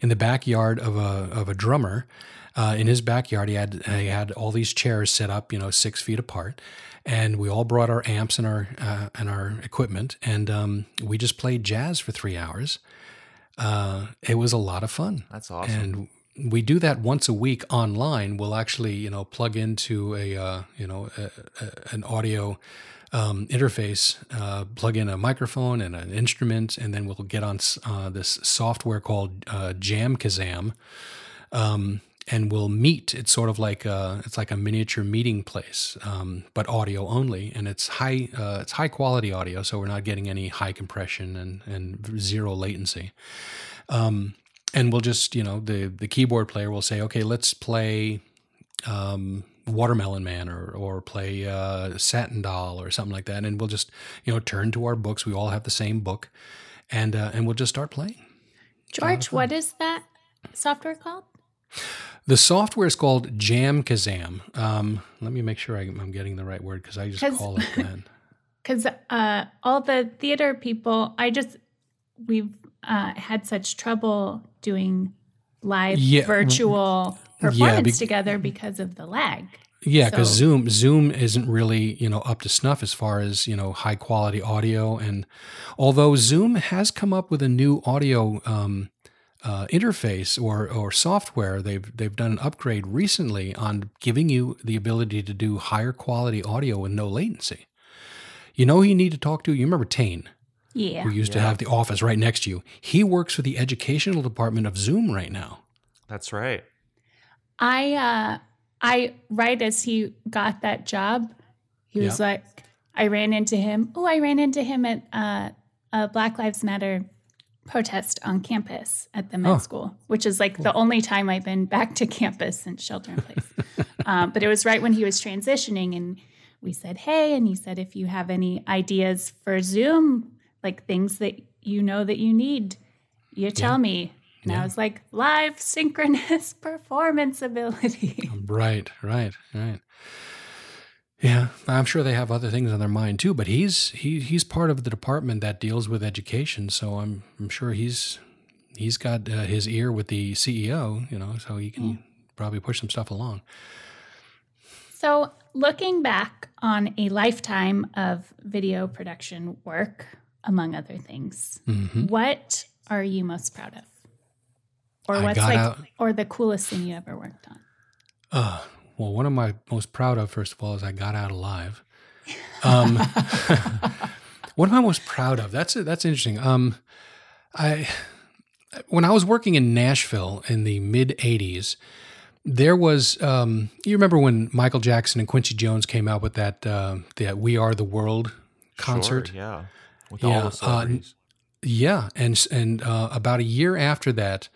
in the backyard of a of a drummer. Uh, in his backyard, he had he had all these chairs set up, you know, six feet apart, and we all brought our amps and our uh, and our equipment, and um, we just played jazz for three hours. Uh, it was a lot of fun. That's awesome. And we do that once a week online. We'll actually, you know, plug into a, uh, you know, a, a, an audio um, interface, uh, plug in a microphone and an instrument, and then we'll get on uh, this software called uh, JamKazam. Um, and we'll meet. It's sort of like a, it's like a miniature meeting place, um, but audio only, and it's high uh, it's high quality audio, so we're not getting any high compression and and zero latency. Um, and we'll just you know the the keyboard player will say, okay, let's play um, Watermelon Man or or play uh, Satin Doll or something like that, and we'll just you know turn to our books. We all have the same book, and uh, and we'll just start playing. George, what is that software called? The software is called JamKazam. Um, let me make sure I, am getting the right word because I just call it that. <laughs> <laughs> because uh, all the theater people, I just we've uh, had such trouble doing live Yeah, virtual yeah, performance be- together because of the lag. Yeah, because So- Zoom Zoom isn't really you know up to snuff as far as you know high quality audio. And although Zoom has come up with a new audio um, uh, interface or or software, they've they've done an upgrade recently on giving you the ability to do higher quality audio with no latency. You know who you need to talk to? You remember Tane, Yeah, who used to have the office right next to you. He works for the educational department of Zoom right now. That's right. I uh I right as he got that job, he was Yeah. like I ran into him. Oh, I ran into him at uh, a Black Lives Matter protest on campus at the med Oh. school, which is like the only time I've been back to <laughs> campus since shelter in place. um, <laughs> but it was right when he was transitioning, and we said, "Hey," and he said, "If you have any ideas for Zoom, like things that you know that you need, you tell me." And I was like, "Live synchronous <laughs> performance ability." Right, right, right. Yeah, I'm sure they have other things on their mind too. But he's he he's part of the department that deals with education, so I'm I'm sure he's he's got uh, his ear with the CEO, you know, so he can probably push some stuff along. So, looking back on a lifetime of video production work, among other things, hmm what are you most proud of? Or I like, out- or the coolest thing you ever worked on? Uh, well, one of my most proud of, first of all, is I got out alive. Um, what am I most proud of? That's that's interesting. Um, I when I was working in Nashville in the mid '80s, there was um, you remember when Michael Jackson and Quincy Jones came out with that uh, that "We Are the World" concert? Sure, yeah. With Yeah, all the uh, celebrities. Yeah, and and uh, about a year after that,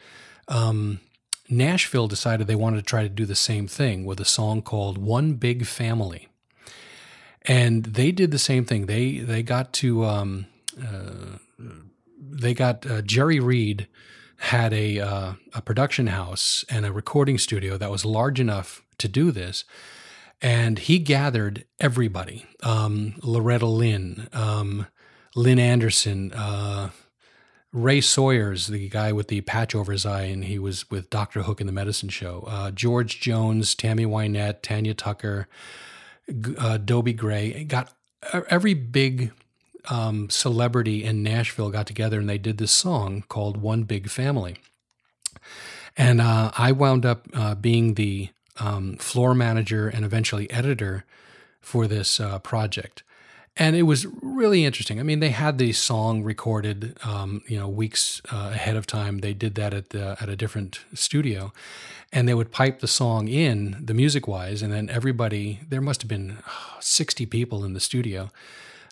um, Nashville decided they wanted to try to do the same thing with a song called "One Big Family," and they did the same thing. They they got to um, uh, they got uh, Jerry Reed had a uh, a production house and a recording studio that was large enough to do this. And he gathered everybody, um, Loretta Lynn, um, Lynn Anderson, uh, Ray Sawyer's the guy with the patch over his eye, and he was with Doctor Hook and the Medicine Show. Uh, George Jones, Tammy Wynette, Tanya Tucker, uh, Dobie Gray. Got every big um, celebrity in Nashville got together and they did this song called One Big Family. And uh, I wound up uh, being the um, floor manager and eventually editor for this uh, project. And it was really interesting. I mean, they had the song recorded, um, you know, weeks uh, ahead of time. They did that at the at a different studio, and they would pipe the song in, the music wise, and then everybody. There must have been sixty people in the studio,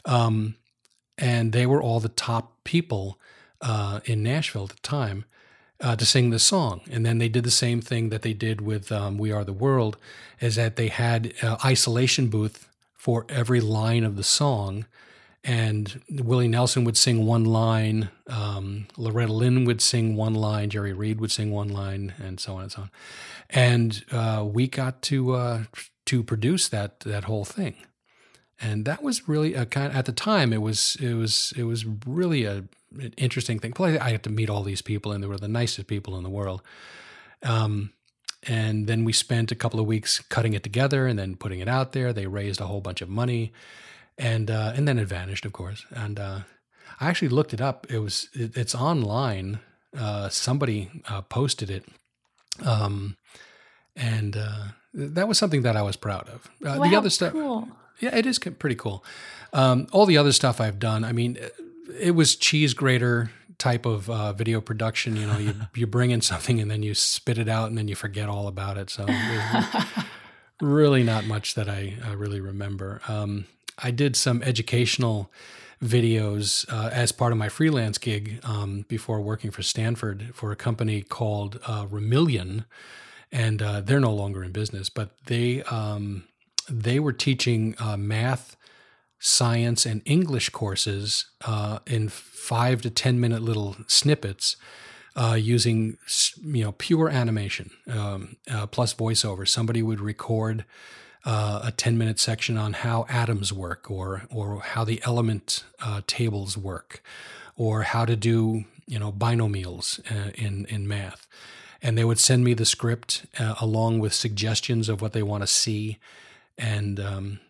um, and they were all the top people uh, in Nashville at the time uh, to sing the song. And then they did the same thing that they did with um, "We Are the World," is that they had uh, isolation booth for every line of the song. And Willie Nelson would sing one line, um, Loretta Lynn would sing one line, Jerry Reed would sing one line, and so on and so on. And uh, we got to uh, to produce that that whole thing, and that was really a kind. At the time, it was it was it was really a an interesting thing. Plus, I had to meet all these people, and they were the nicest people in the world. Um, and then we spent a couple of weeks cutting it together and then putting it out there. They raised a whole bunch of money, and uh, and then it vanished, of course. And uh, I actually looked it up. It was it, it's online. Uh, somebody uh, posted it, um, and uh, that was something that I was proud of. Uh, wow, the other stuff, cool. yeah, it is pretty cool. Um, all the other stuff I've done, I mean, it was cheese grater type of uh, video production. You know, you <laughs> you bring in something and then you spit it out and then you forget all about it. So really not much that I uh, really remember. Um, I did some educational videos uh, as part of my freelance gig um, before working for Stanford for a company called uh, Remillion, and uh, they're no longer in business, but they um, they were teaching uh, math, science, and English courses uh, in five to ten minute little snippets. uh, using you know pure animation um, uh, plus voiceover. Somebody would record uh, a ten minute section on how atoms work, or or how the element uh, tables work, or how to do you know binomials uh, in in math. And they would send me the script uh, along with suggestions of what they want to see, and um,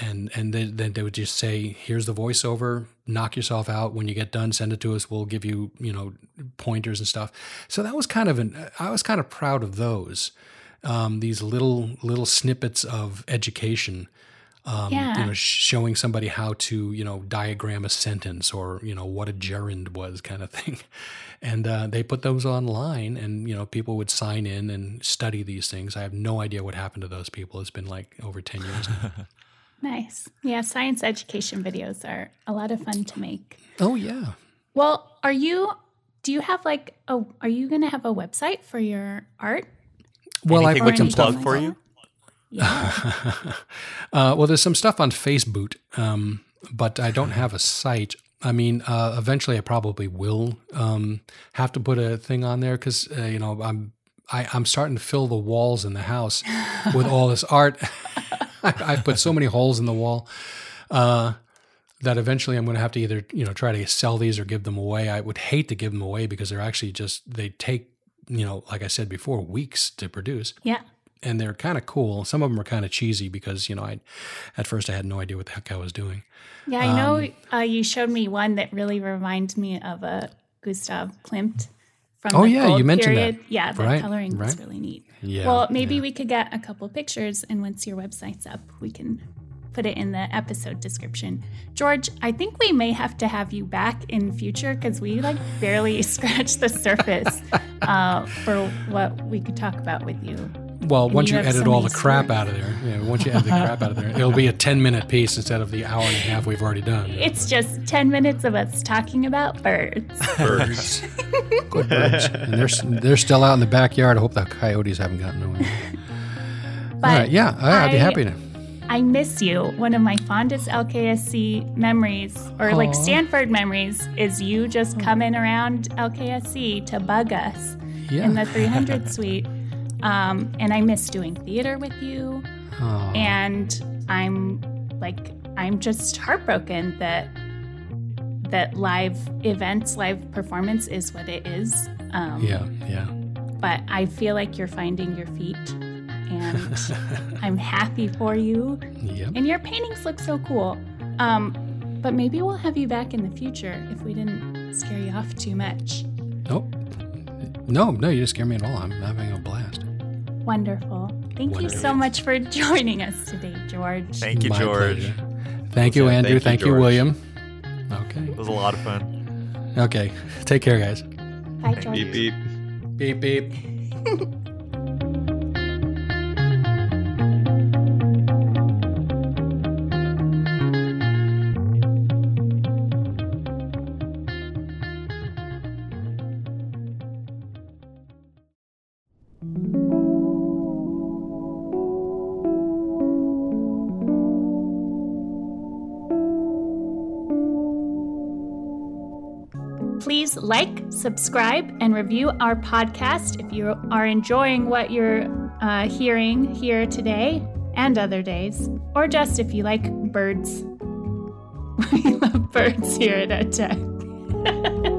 and and then, then they would just say here's the voiceover. Knock yourself out. When you get done send it to us. We'll give you you know pointers and stuff. So that was kind of an i was kind of proud of those um, these little little snippets of education um, Yeah. you know showing somebody how to you know diagram a sentence or you know what a gerund was kind of <laughs> thing. And uh, they put those online and you know people would sign in and study these things. I have no idea what happened to those people. It's been like over 10 years now <laughs> Nice. Yeah, science education videos are a lot of fun to make. oh yeah Well, are you do you have like a are you going to have a website for your art? well i we put can some stuff plug for you? Yeah. <laughs> uh, well, there's some stuff on Facebook, um, but I don't have a site. I mean, uh, eventually, I probably will um, have to put a thing on there because uh, you know I'm I, I'm starting to fill the walls in the house with all this art. <laughs> <laughs> I, I put so many holes in the wall uh, that eventually I'm going to have to either you know try to sell these or give them away. I would hate to give them away because they're actually just they take you know like I said before weeks to produce yeah. and they're kind of cool. Some of them are kind of cheesy because you know I, at first I had no idea what the heck I was doing. Yeah, I know Um, uh, you showed me one that really reminds me of a Gustav Klimt from Oh, yeah, you mentioned that. period. Yeah, the Right, coloring was right. really neat. Yeah. Well, maybe we could get a couple pictures, and once your website's up, we can put it in the episode description. George, I think we may have to have you back in future because we like barely <laughs> scratched the surface uh, for what we could talk about with you. Well, once you you, edit so all the crap stories. out of there, yeah, once you edit the crap out of there, it'll be a ten minute piece instead of the hour and a half we've already done. It's just 10 minutes of us talking about birds. <laughs> birds, good birds, and they're they're still out in the backyard. I hope the coyotes haven't gotten away. But all right, yeah, I, I'd be I- happy to. I miss you. One of my fondest LKSC memories, or like Stanford memories, is you just oh. coming around LKSC to bug us Yeah. in the 300 suite. <laughs> Um, and I miss doing theater with you. And I'm like, I'm just heartbroken that that live events, live performance is what it is. Um, yeah, yeah. But I feel like you're finding your feet, and <laughs> I'm happy for you. Yep. And your paintings look so cool. Um, but maybe we'll have you back in the future if we didn't scare you off too much. Nope. No, no, you didn't scare me at all. I'm having a blast. Wonderful. Thank you so much for joining us today, George. Thank you, My George. pleasure. Thank you, Yeah, Andrew. thank Thank you, you, George. William. Okay. It was a lot of fun. Okay. Take care, guys. Bye, George. Beep beep. Beep beep. <laughs> subscribe, and review our podcast if you are enjoying what you're uh, hearing here today and other days, or just if you like birds. <laughs> we love birds here at EdTech. <laughs>